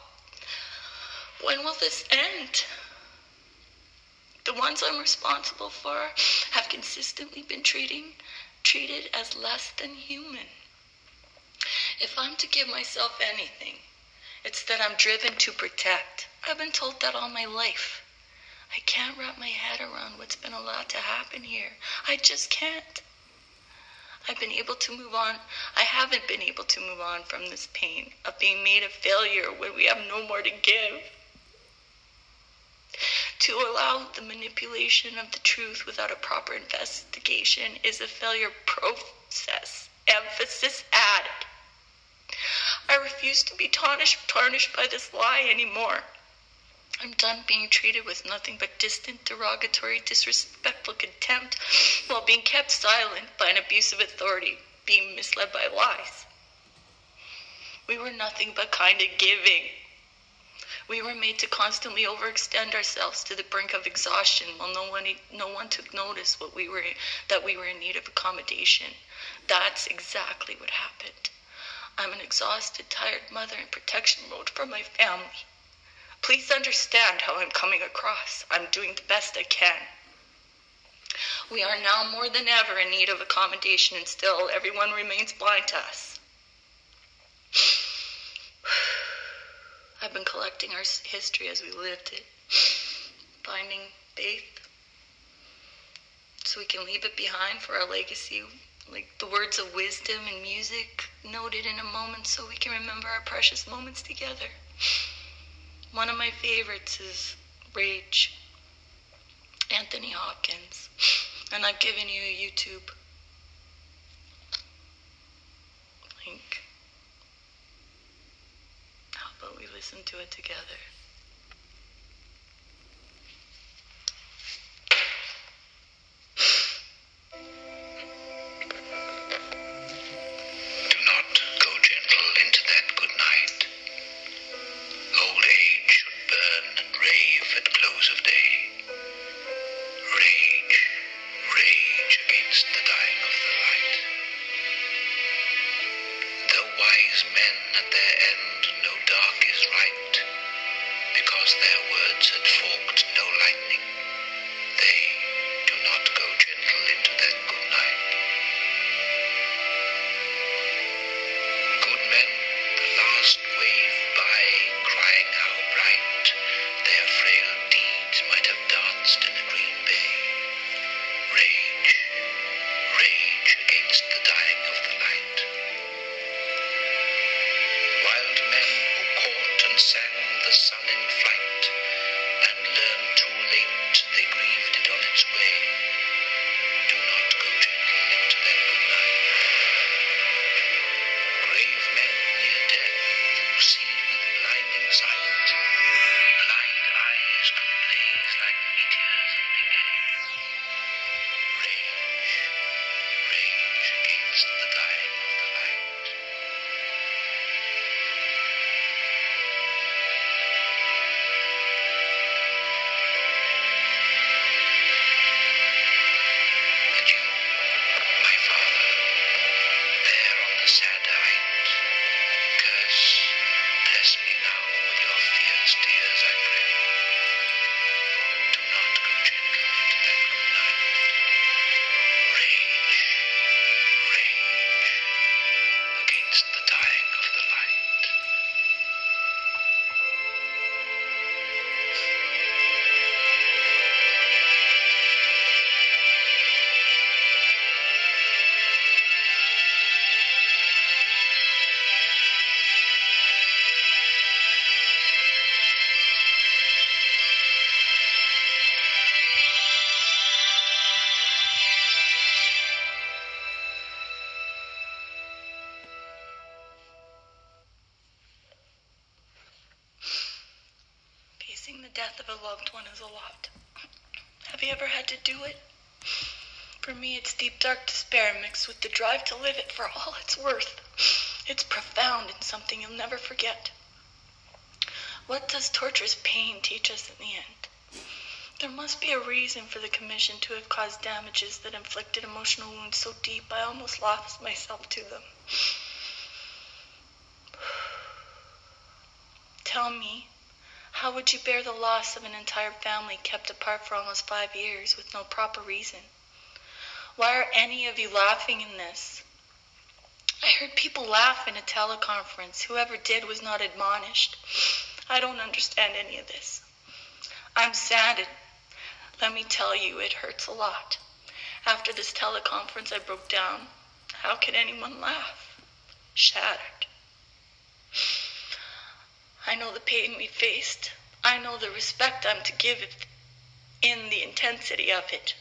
When will this end? The ones I'm responsible for have consistently been treating, treated as less than human. If I'm to give myself anything, it's that I'm driven to protect. I've been told that all my life. I can't wrap my head around what's been allowed to happen here. I just can't. I've been able to move on. I haven't been able to move on from this pain of being made a failure when we have no more to give. To allow the manipulation of the truth without a proper investigation is a failure process. Emphasis added. I refuse to be tarnished, tarnished by this lie anymore. I'm done being treated with nothing but distant, derogatory, disrespectful contempt while being kept silent by an abusive authority, being misled by lies. We were nothing but kind of giving. We were made to constantly overextend ourselves to the brink of exhaustion while no one no one took notice what we were that we were in need of accommodation. That's exactly what happened. I'm an exhausted, tired mother in protection mode for my family. Please understand how I'm coming across. I'm doing the best I can. We are now more than ever in need of accommodation, and still everyone remains blind to us. I've been collecting our history as we lived it, finding faith so we can leave it behind for our legacy like the words of wisdom and music noted in a moment so we can remember our precious moments together. One of my favorites is Rage, Anthony Hopkins, and I've given you a YouTube link. How about we listen to it together? With the drive to live it for all it's worth. It's profound and something you'll never forget. What does torturous pain teach us in the end? There must be a reason for the commission to have caused damages that inflicted emotional wounds so deep I almost lost myself to them. Tell me, how would you bear the loss of an entire family kept apart for almost five years with no proper reason? Why are any of you laughing in this? I heard people laugh in a teleconference. Whoever did was not admonished. I don't understand any of this. I'm saddened. Let me tell you, it hurts a lot. After this teleconference, I broke down. How could anyone laugh? Shattered. I know the pain we faced. I know the respect I'm to give it in the intensity of it,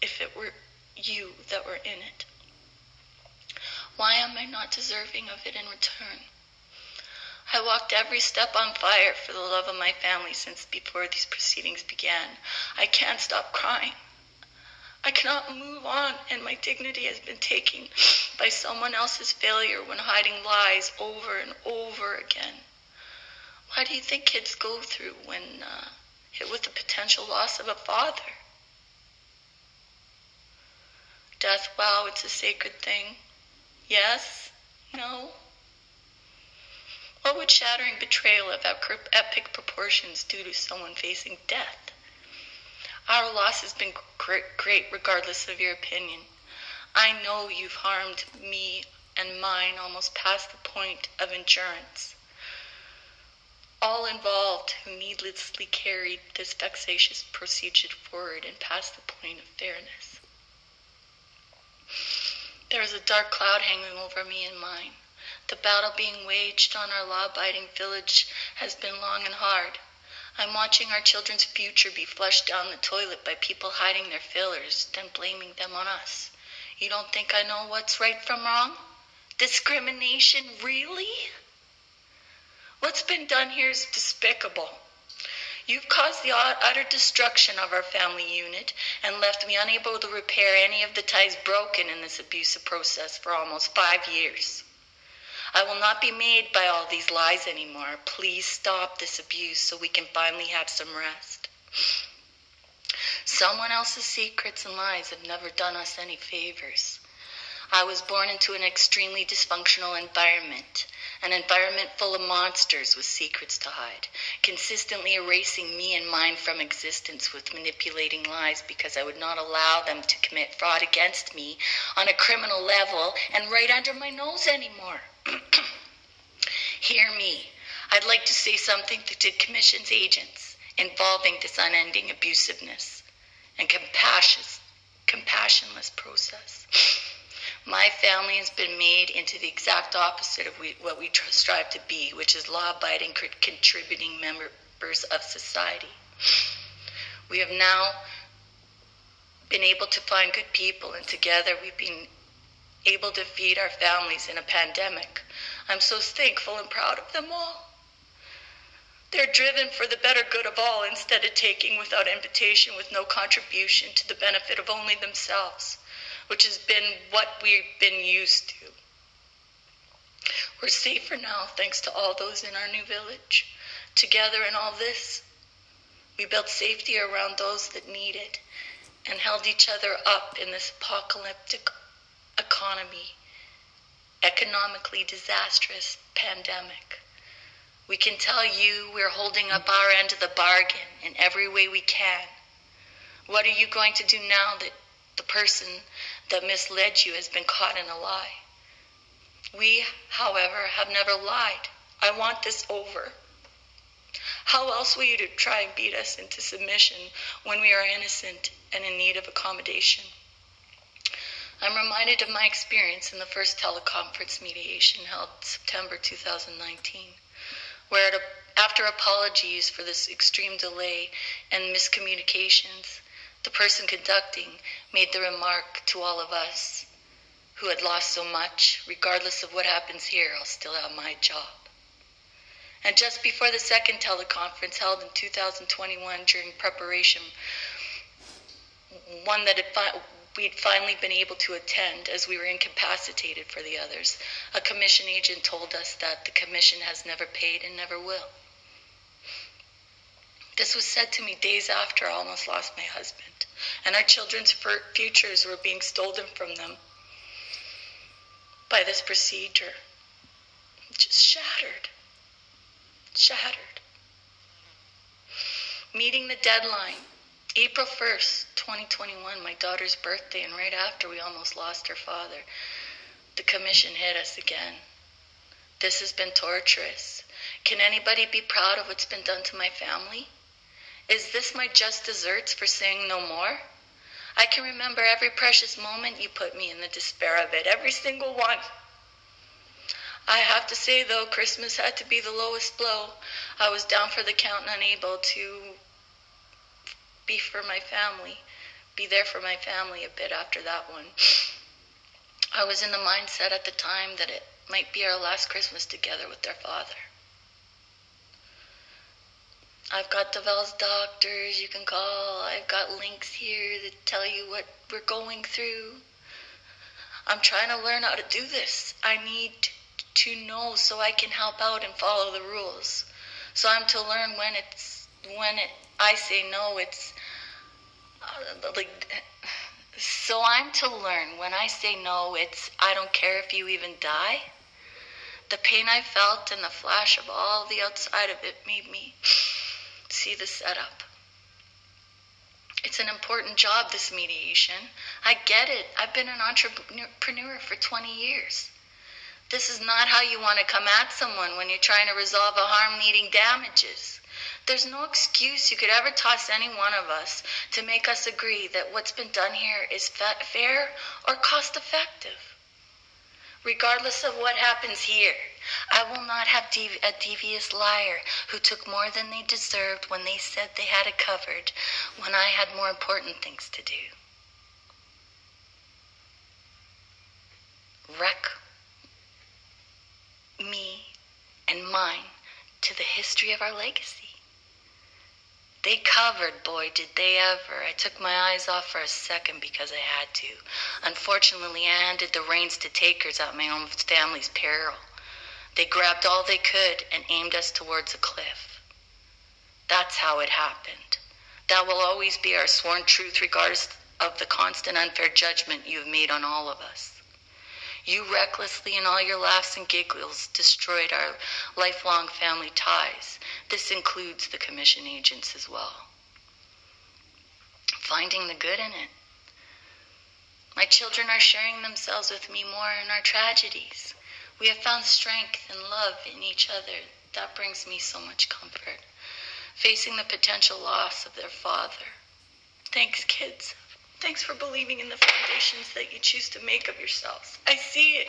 if it were you that were in it. Why am I not deserving of it in return? I walked every step on fire for the love of my family since before these proceedings began. I can't stop crying. I cannot move on, and my dignity has been taken by someone else's failure when hiding lies over and over again. Why do you think kids go through when uh, hit with the potential loss of a father? Death, wow, it's a sacred thing. Yes? No? What would shattering betrayal of epic proportions do to someone facing death? Our loss has been great regardless of your opinion. I know you've harmed me and mine almost past the point of endurance all involved who needlessly carried this vexatious procedure forward and past the point of fairness. There is a dark cloud hanging over me and mine. The battle being waged on our law abiding village has been long and hard. I'm watching our children's future be flushed down the toilet by people hiding their failures, then blaming them on us. You don't think I know what's right from wrong? Discrimination, really? What's been done here is despicable. You've caused the utter destruction of our family unit and left me unable to repair any of the ties broken in this abusive process for almost five years. I will not be made by all these lies anymore. Please stop this abuse so we can finally have some rest. Someone else's secrets and lies have never done us any favors. I was born into an extremely dysfunctional environment, an environment full of monsters with secrets to hide, consistently erasing me and mine from existence with manipulating lies because I would not allow them to commit fraud against me on a criminal level and right under my nose anymore. Hear me. I'd like to say something to the Commission's agents involving this unending abusiveness and compassionless process. My family has been made into the exact opposite of we, what we strive to be, which is law abiding, contributing members of society. We have now been able to find good people, and together we've been able to feed our families in a pandemic. I'm so thankful and proud of them all. They're driven for the better good of all instead of taking without invitation with no contribution to the benefit of only themselves which has been what we've been used to. We're safer now thanks to all those in our new village. Together in all this, we built safety around those that need it and held each other up in this apocalyptic economy, economically disastrous pandemic. We can tell you we're holding up our end of the bargain in every way we can. What are you going to do now that the person that misled you has been caught in a lie. We, however, have never lied. I want this over. How else will you try and beat us into submission when we are innocent and in need of accommodation? I'm reminded of my experience in the first teleconference mediation held September 2019, where after apologies for this extreme delay and miscommunications, the person conducting made the remark to all of us who had lost so much, regardless of what happens here, I'll still have my job. And just before the second teleconference held in 2021 during preparation, one that fi- we'd finally been able to attend as we were incapacitated for the others, a commission agent told us that the commission has never paid and never will. This was said to me days after I almost lost my husband, and our children's futures were being stolen from them by this procedure. Just shattered. Shattered. Meeting the deadline, April 1st, 2021, my daughter's birthday, and right after we almost lost her father, the commission hit us again. This has been torturous. Can anybody be proud of what's been done to my family? Is this my just deserts for saying no more? I can remember every precious moment you put me in the despair of it, every single one. I have to say, though, Christmas had to be the lowest blow. I was down for the count and unable to be for my family, be there for my family a bit after that one. I was in the mindset at the time that it might be our last Christmas together with their father. I've got Devel's doctors you can call. I've got links here that tell you what we're going through. I'm trying to learn how to do this. I need to know so I can help out and follow the rules. So I'm to learn when it's when it I say no, it's uh, like so I'm to learn when I say no, it's I don't care if you even die. The pain I felt and the flash of all the outside of it made me see the setup. It's an important job, this mediation. I get it. I've been an entrepreneur for 20 years. This is not how you want to come at someone when you're trying to resolve a harm needing damages. There's no excuse you could ever toss any one of us to make us agree that what's been done here is fair or cost effective. Regardless of what happens here, I will not have a devious liar who took more than they deserved when they said they had it covered when I had more important things to do. Wreck me and mine to the history of our legacy. They covered, boy, did they ever. I took my eyes off for a second because I had to. Unfortunately, I handed the reins to takers at my own family's peril. They grabbed all they could and aimed us towards a cliff. That's how it happened. That will always be our sworn truth, regardless of the constant unfair judgment you have made on all of us. You recklessly, in all your laughs and giggles, destroyed our lifelong family ties. This includes the commission agents as well. Finding the good in it. My children are sharing themselves with me more in our tragedies. We have found strength and love in each other. That brings me so much comfort. Facing the potential loss of their father. Thanks, kids. Thanks for believing in the foundations that you choose to make of yourselves. I see it.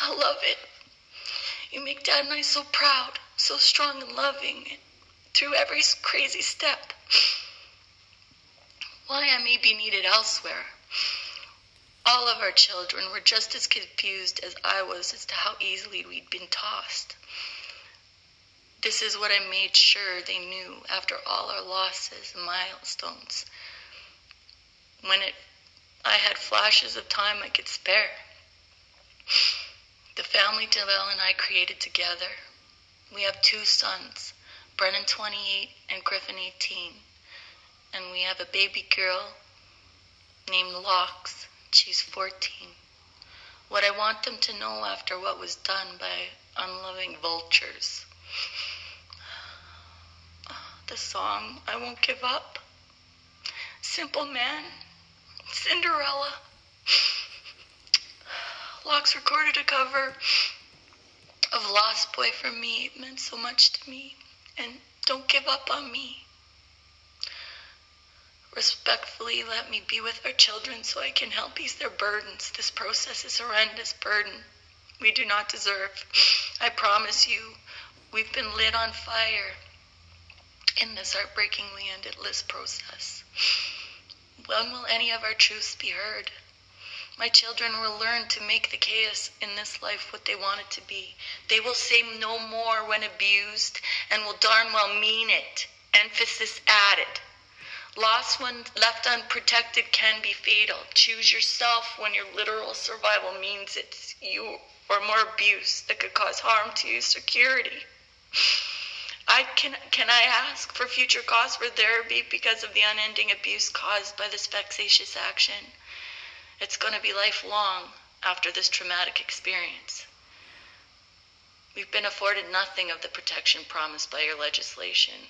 I love it. You make Dad and I so proud, so strong and loving through every crazy step. Why I may be needed elsewhere. All of our children were just as confused as I was as to how easily we'd been tossed. This is what I made sure they knew after all our losses and milestones when it I had flashes of time I could spare. The family Devel and I created together. We have two sons, Brennan 28 and Griffin 18. And we have a baby girl named Locks. She's 14. What I want them to know after what was done by unloving vultures. The song, I Won't Give Up. Simple man, Cinderella. Locks recorded a cover of Lost Boy for me. It meant so much to me. And don't give up on me. Respectfully, let me be with our children so I can help ease their burdens. This process is a horrendous burden we do not deserve. I promise you, we've been lit on fire in this heartbreakingly endless process. When will any of our truths be heard? My children will learn to make the chaos in this life what they want it to be. They will say no more when abused and will darn well mean it. Emphasis added. Loss when left unprotected can be fatal. Choose yourself when your literal survival means it's you or more abuse that could cause harm to your security. I can can I ask for future costs for therapy because of the unending abuse caused by this vexatious action? It's going to be lifelong after this traumatic experience. We've been afforded nothing of the protection promised by your legislation.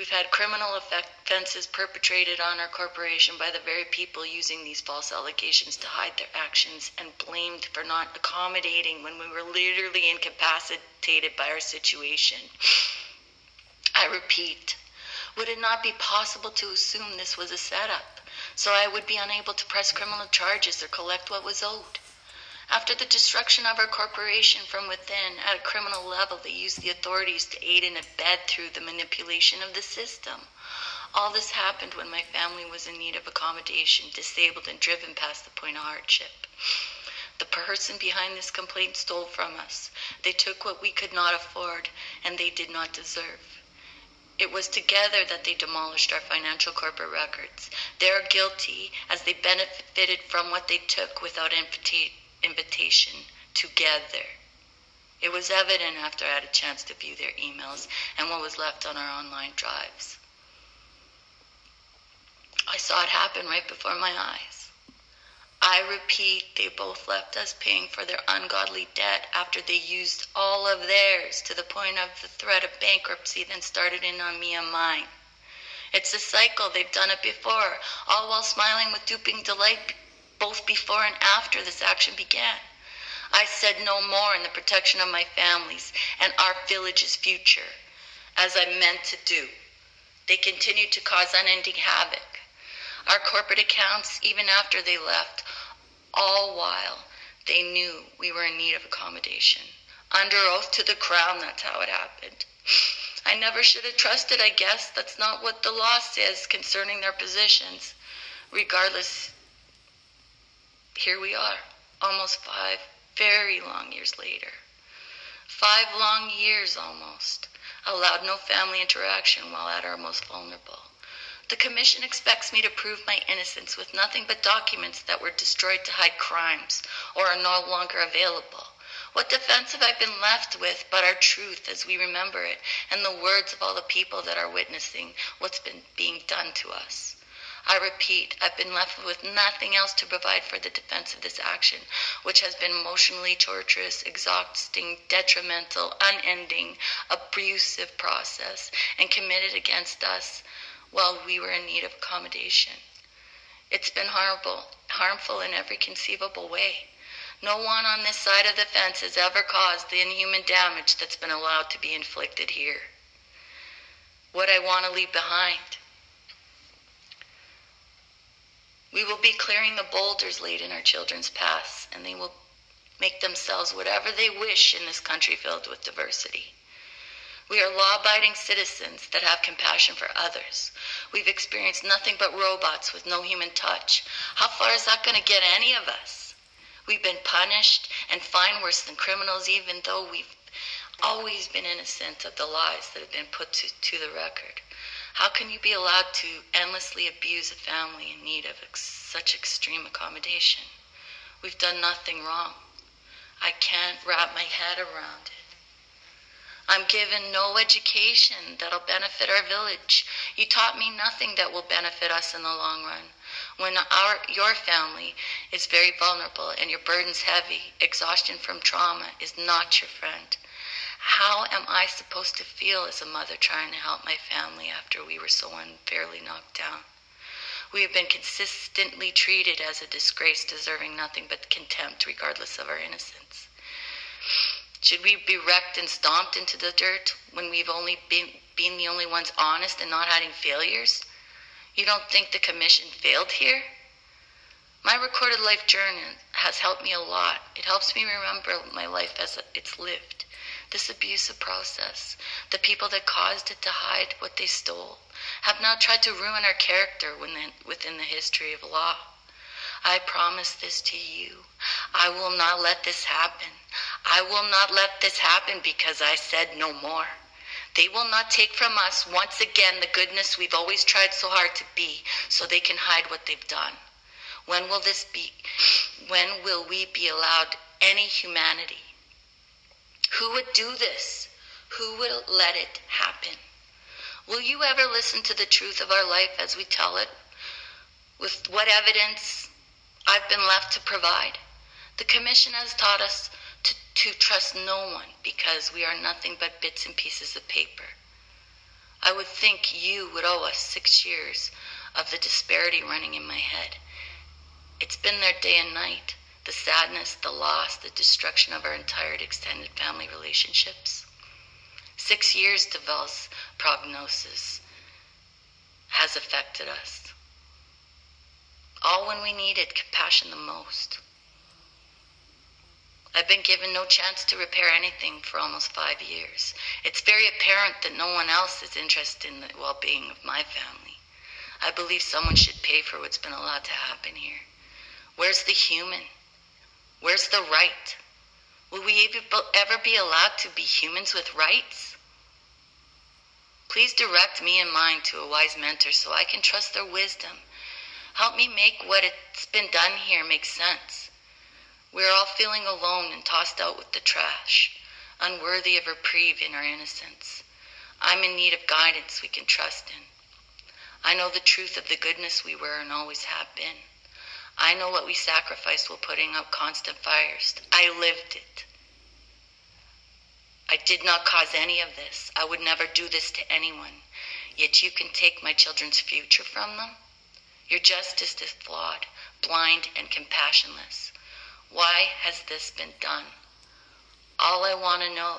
We've had criminal offenses perpetrated on our corporation by the very people using these false allegations to hide their actions and blamed for not accommodating when we were literally incapacitated by our situation. I repeat, would it not be possible to assume this was a setup so I would be unable to press criminal charges or collect what was owed? After the destruction of our corporation from within at a criminal level, they used the authorities to aid and abet through the manipulation of the system. All this happened when my family was in need of accommodation, disabled, and driven past the point of hardship. The person behind this complaint stole from us. They took what we could not afford and they did not deserve. It was together that they demolished our financial corporate records. They are guilty as they benefited from what they took without invita- invitation together. It was evident after I had a chance to view their emails and what was left on our online drives. I saw it happen right before my eyes. I repeat, they both left us paying for their ungodly debt after they used all of theirs to the point of the threat of bankruptcy, then started in on me and mine. It's a cycle, they've done it before, all while smiling with duping delight both before and after this action began. I said no more in the protection of my families and our village's future, as I meant to do. They continued to cause unending havoc. Our corporate accounts, even after they left, all while they knew we were in need of accommodation. Under oath to the crown, that's how it happened. I never should have trusted, I guess. That's not what the law says concerning their positions. Regardless, here we are, almost five very long years later. Five long years almost. Allowed no family interaction while at our most vulnerable. The commission expects me to prove my innocence with nothing but documents that were destroyed to hide crimes or are no longer available. What defense have I been left with but our truth as we remember it and the words of all the people that are witnessing what's been being done to us? I repeat, I've been left with nothing else to provide for the defense of this action, which has been emotionally torturous, exhausting, detrimental, unending, abusive process and committed against us while we were in need of accommodation. It's been horrible, harmful in every conceivable way. No one on this side of the fence has ever caused the inhuman damage that's been allowed to be inflicted here. What I want to leave behind. We will be clearing the boulders laid in our children's paths, and they will make themselves whatever they wish in this country filled with diversity. We are law abiding citizens that have compassion for others. We've experienced nothing but robots with no human touch. How far is that going to get any of us? We've been punished and fined worse than criminals, even though we've always been innocent of the lies that have been put to, to the record. How can you be allowed to endlessly abuse a family in need of ex- such extreme accommodation? We've done nothing wrong. I can't wrap my head around it. I'm given no education that'll benefit our village. You taught me nothing that will benefit us in the long run. When our your family is very vulnerable and your burden's heavy, exhaustion from trauma is not your friend. How am I supposed to feel as a mother trying to help my family after we were so unfairly knocked down? We have been consistently treated as a disgrace, deserving nothing but contempt, regardless of our innocence. Should we be wrecked and stomped into the dirt when we've only been, been the only ones honest and not having failures? You don't think the commission failed here? My recorded life journey has helped me a lot. It helps me remember my life as it's lived. This abusive process, the people that caused it to hide what they stole, have now tried to ruin our character within the history of law. I promise this to you. I will not let this happen. I will not let this happen because I said no more. They will not take from us once again the goodness we've always tried so hard to be so they can hide what they've done. When will this be? When will we be allowed any humanity? Who would do this? Who would let it happen? Will you ever listen to the truth of our life as we tell it? With what evidence I've been left to provide? The Commission has taught us to, to trust no one because we are nothing but bits and pieces of paper. I would think you would owe us six years of the disparity running in my head. It's been there day and night the sadness, the loss, the destruction of our entire extended family relationships. Six years Devel's prognosis has affected us. All when we needed compassion the most. I've been given no chance to repair anything for almost five years. It's very apparent that no one else is interested in the well being of my family. I believe someone should pay for what's been allowed to happen here. Where's the human? Where's the right? Will we ever be allowed to be humans with rights? Please direct me and mine to a wise mentor so I can trust their wisdom. Help me make what it's been done here make sense. We're all feeling alone and tossed out with the trash, unworthy of reprieve in our innocence. I'm in need of guidance we can trust in. I know the truth of the goodness we were and always have been. I know what we sacrificed while putting up constant fires. I lived it. I did not cause any of this. I would never do this to anyone. Yet you can take my children's future from them? Your justice is flawed, blind, and compassionless. Why has this been done? All I want to know,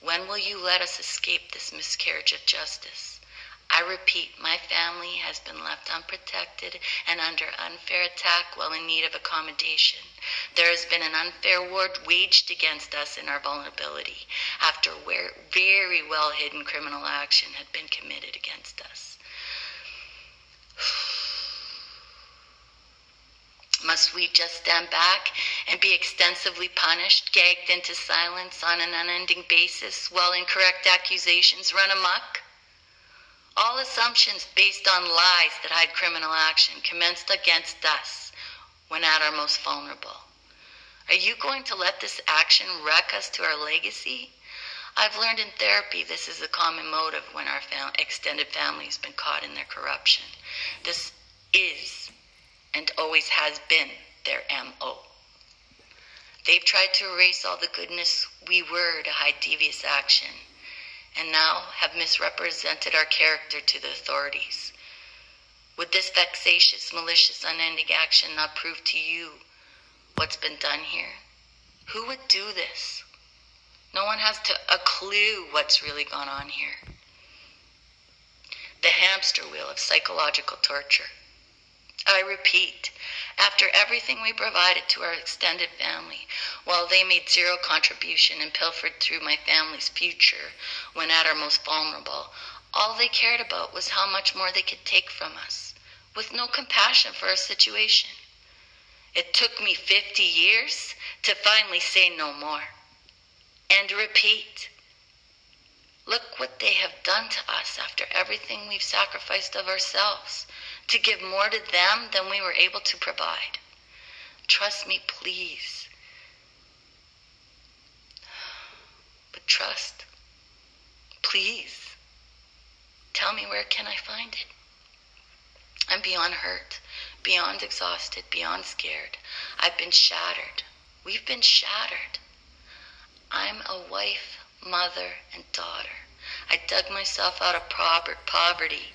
when will you let us escape this miscarriage of justice? I repeat, my family has been left unprotected and under unfair attack while in need of accommodation. There has been an unfair war waged against us in our vulnerability after very well hidden criminal action had been committed against us. Must we just stand back and be extensively punished, gagged into silence on an unending basis while incorrect accusations run amok? All assumptions based on lies that hide criminal action commenced against us when at our most vulnerable. Are you going to let this action wreck us to our legacy? I've learned in therapy this is a common motive when our fam- extended family has been caught in their corruption. This is and always has been their MO. They've tried to erase all the goodness we were to hide devious action and now have misrepresented our character to the authorities. Would this vexatious, malicious, unending action not prove to you what's been done here? Who would do this? No one has to, a clue what's really gone on here. The hamster wheel of psychological torture. I repeat, after everything we provided to our extended family, while they made zero contribution and pilfered through my family's future when at our most vulnerable, all they cared about was how much more they could take from us, with no compassion for our situation. It took me 50 years to finally say no more and repeat. Look what they have done to us after everything we've sacrificed of ourselves to give more to them than we were able to provide. Trust me, please. But trust. Please. Tell me where can I find it? I'm beyond hurt, beyond exhausted, beyond scared. I've been shattered. We've been shattered. I'm a wife, mother, and daughter. I dug myself out of poverty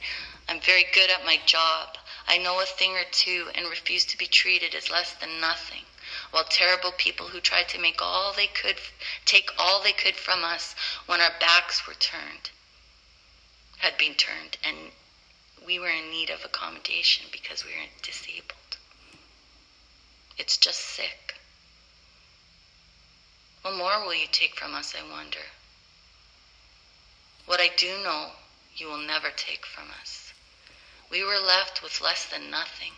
I'm very good at my job. I know a thing or two and refuse to be treated as less than nothing. While terrible people who tried to make all they could, take all they could from us when our backs were turned, had been turned, and we were in need of accommodation because we were disabled. It's just sick. What more will you take from us, I wonder? What I do know, you will never take from us. We were left with less than nothing.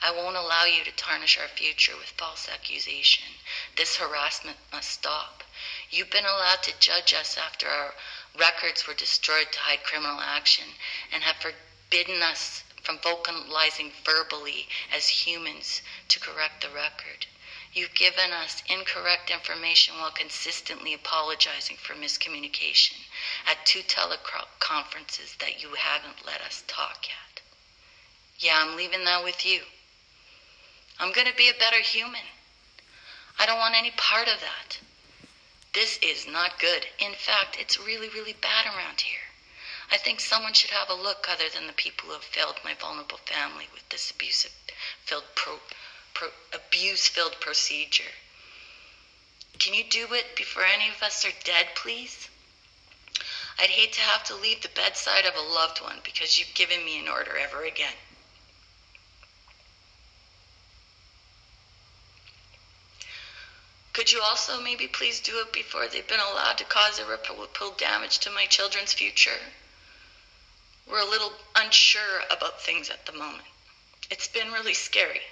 I won't allow you to tarnish our future with false accusation. This harassment must stop. You've been allowed to judge us after our records were destroyed to hide criminal action and have forbidden us from vocalizing verbally as humans to correct the record. You've given us incorrect information while consistently apologizing for miscommunication at two teleconferences that you haven't let us talk yet. Yeah, I'm leaving that with you. I'm going to be a better human. I don't want any part of that. This is not good. In fact, it's really, really bad around here. I think someone should have a look other than the people who have failed my vulnerable family with this abusive filled pro, pro, abuse filled procedure. Can you do it before any of us are dead, please? I'd hate to have to leave the bedside of a loved one because you've given me an order ever again. Could you also maybe please do it before they've been allowed to cause irreparable damage to my children's future? We're a little unsure about things at the moment. It's been really scary.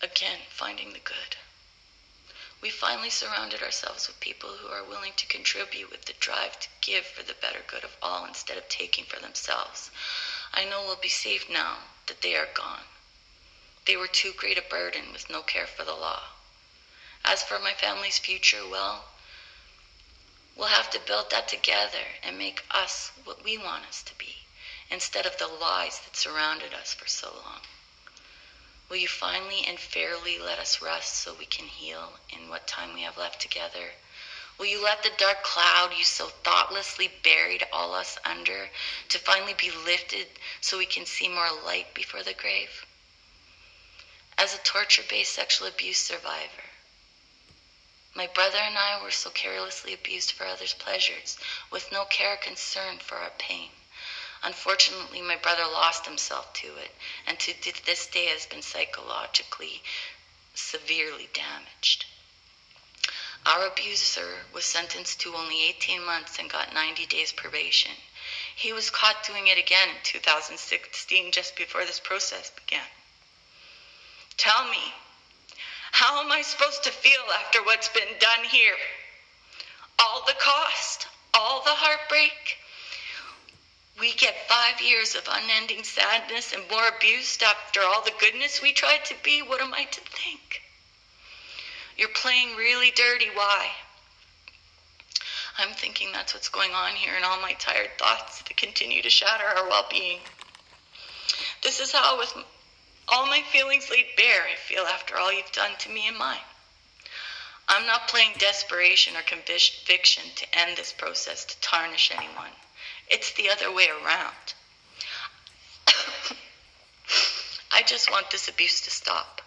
Again, finding the good. We finally surrounded ourselves with people who are willing to contribute with the drive to give for the better good of all instead of taking for themselves. I know we'll be safe now that they are gone. They were too great a burden with no care for the law. As for my family's future, well, we'll have to build that together and make us what we want us to be instead of the lies that surrounded us for so long. Will you finally and fairly let us rest so we can heal in what time we have left together? Will you let the dark cloud you so thoughtlessly buried all us under to finally be lifted so we can see more light before the grave? as a torture based sexual abuse survivor. My brother and I were so carelessly abused for others' pleasures, with no care or concern for our pain. Unfortunately, my brother lost himself to it, and to this day has been psychologically severely damaged. Our abuser was sentenced to only 18 months and got 90 days probation. He was caught doing it again in 2016, just before this process began. Tell me, how am I supposed to feel after what's been done here? All the cost, all the heartbreak. We get five years of unending sadness and more abuse after all the goodness we tried to be. What am I to think? You're playing really dirty. Why? I'm thinking that's what's going on here in all my tired thoughts that continue to shatter our well being. This is how, with all my feelings laid bare, I feel, after all you've done to me and mine. I'm not playing desperation or conviction to end this process to tarnish anyone. It's the other way around. I just want this abuse to stop.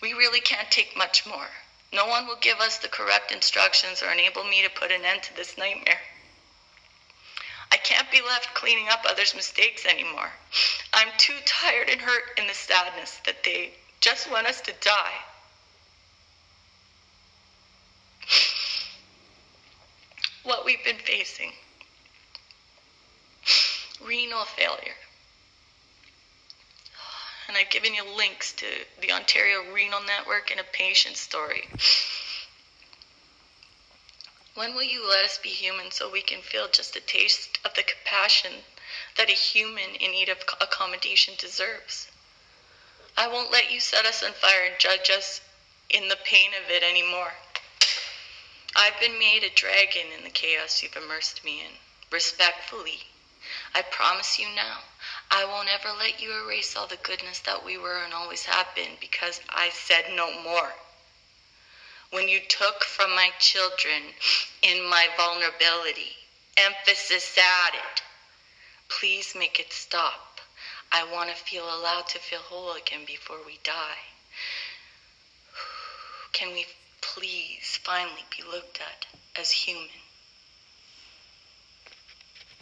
We really can't take much more. No one will give us the correct instructions or enable me to put an end to this nightmare. I can't be left cleaning up others' mistakes anymore. I'm too tired and hurt in the sadness that they just want us to die. What we've been facing renal failure. And I've given you links to the Ontario Renal Network and a patient story. When will you let us be human so we can feel just a taste of the compassion that a human in need of accommodation deserves? I won't let you set us on fire and judge us in the pain of it anymore. I've been made a dragon in the chaos you've immersed me in. Respectfully, I promise you now, I won't ever let you erase all the goodness that we were and always have been because I said no more when you took from my children in my vulnerability. Emphasis added. Please make it stop. I want to feel allowed to feel whole again before we die. Can we please finally be looked at as human?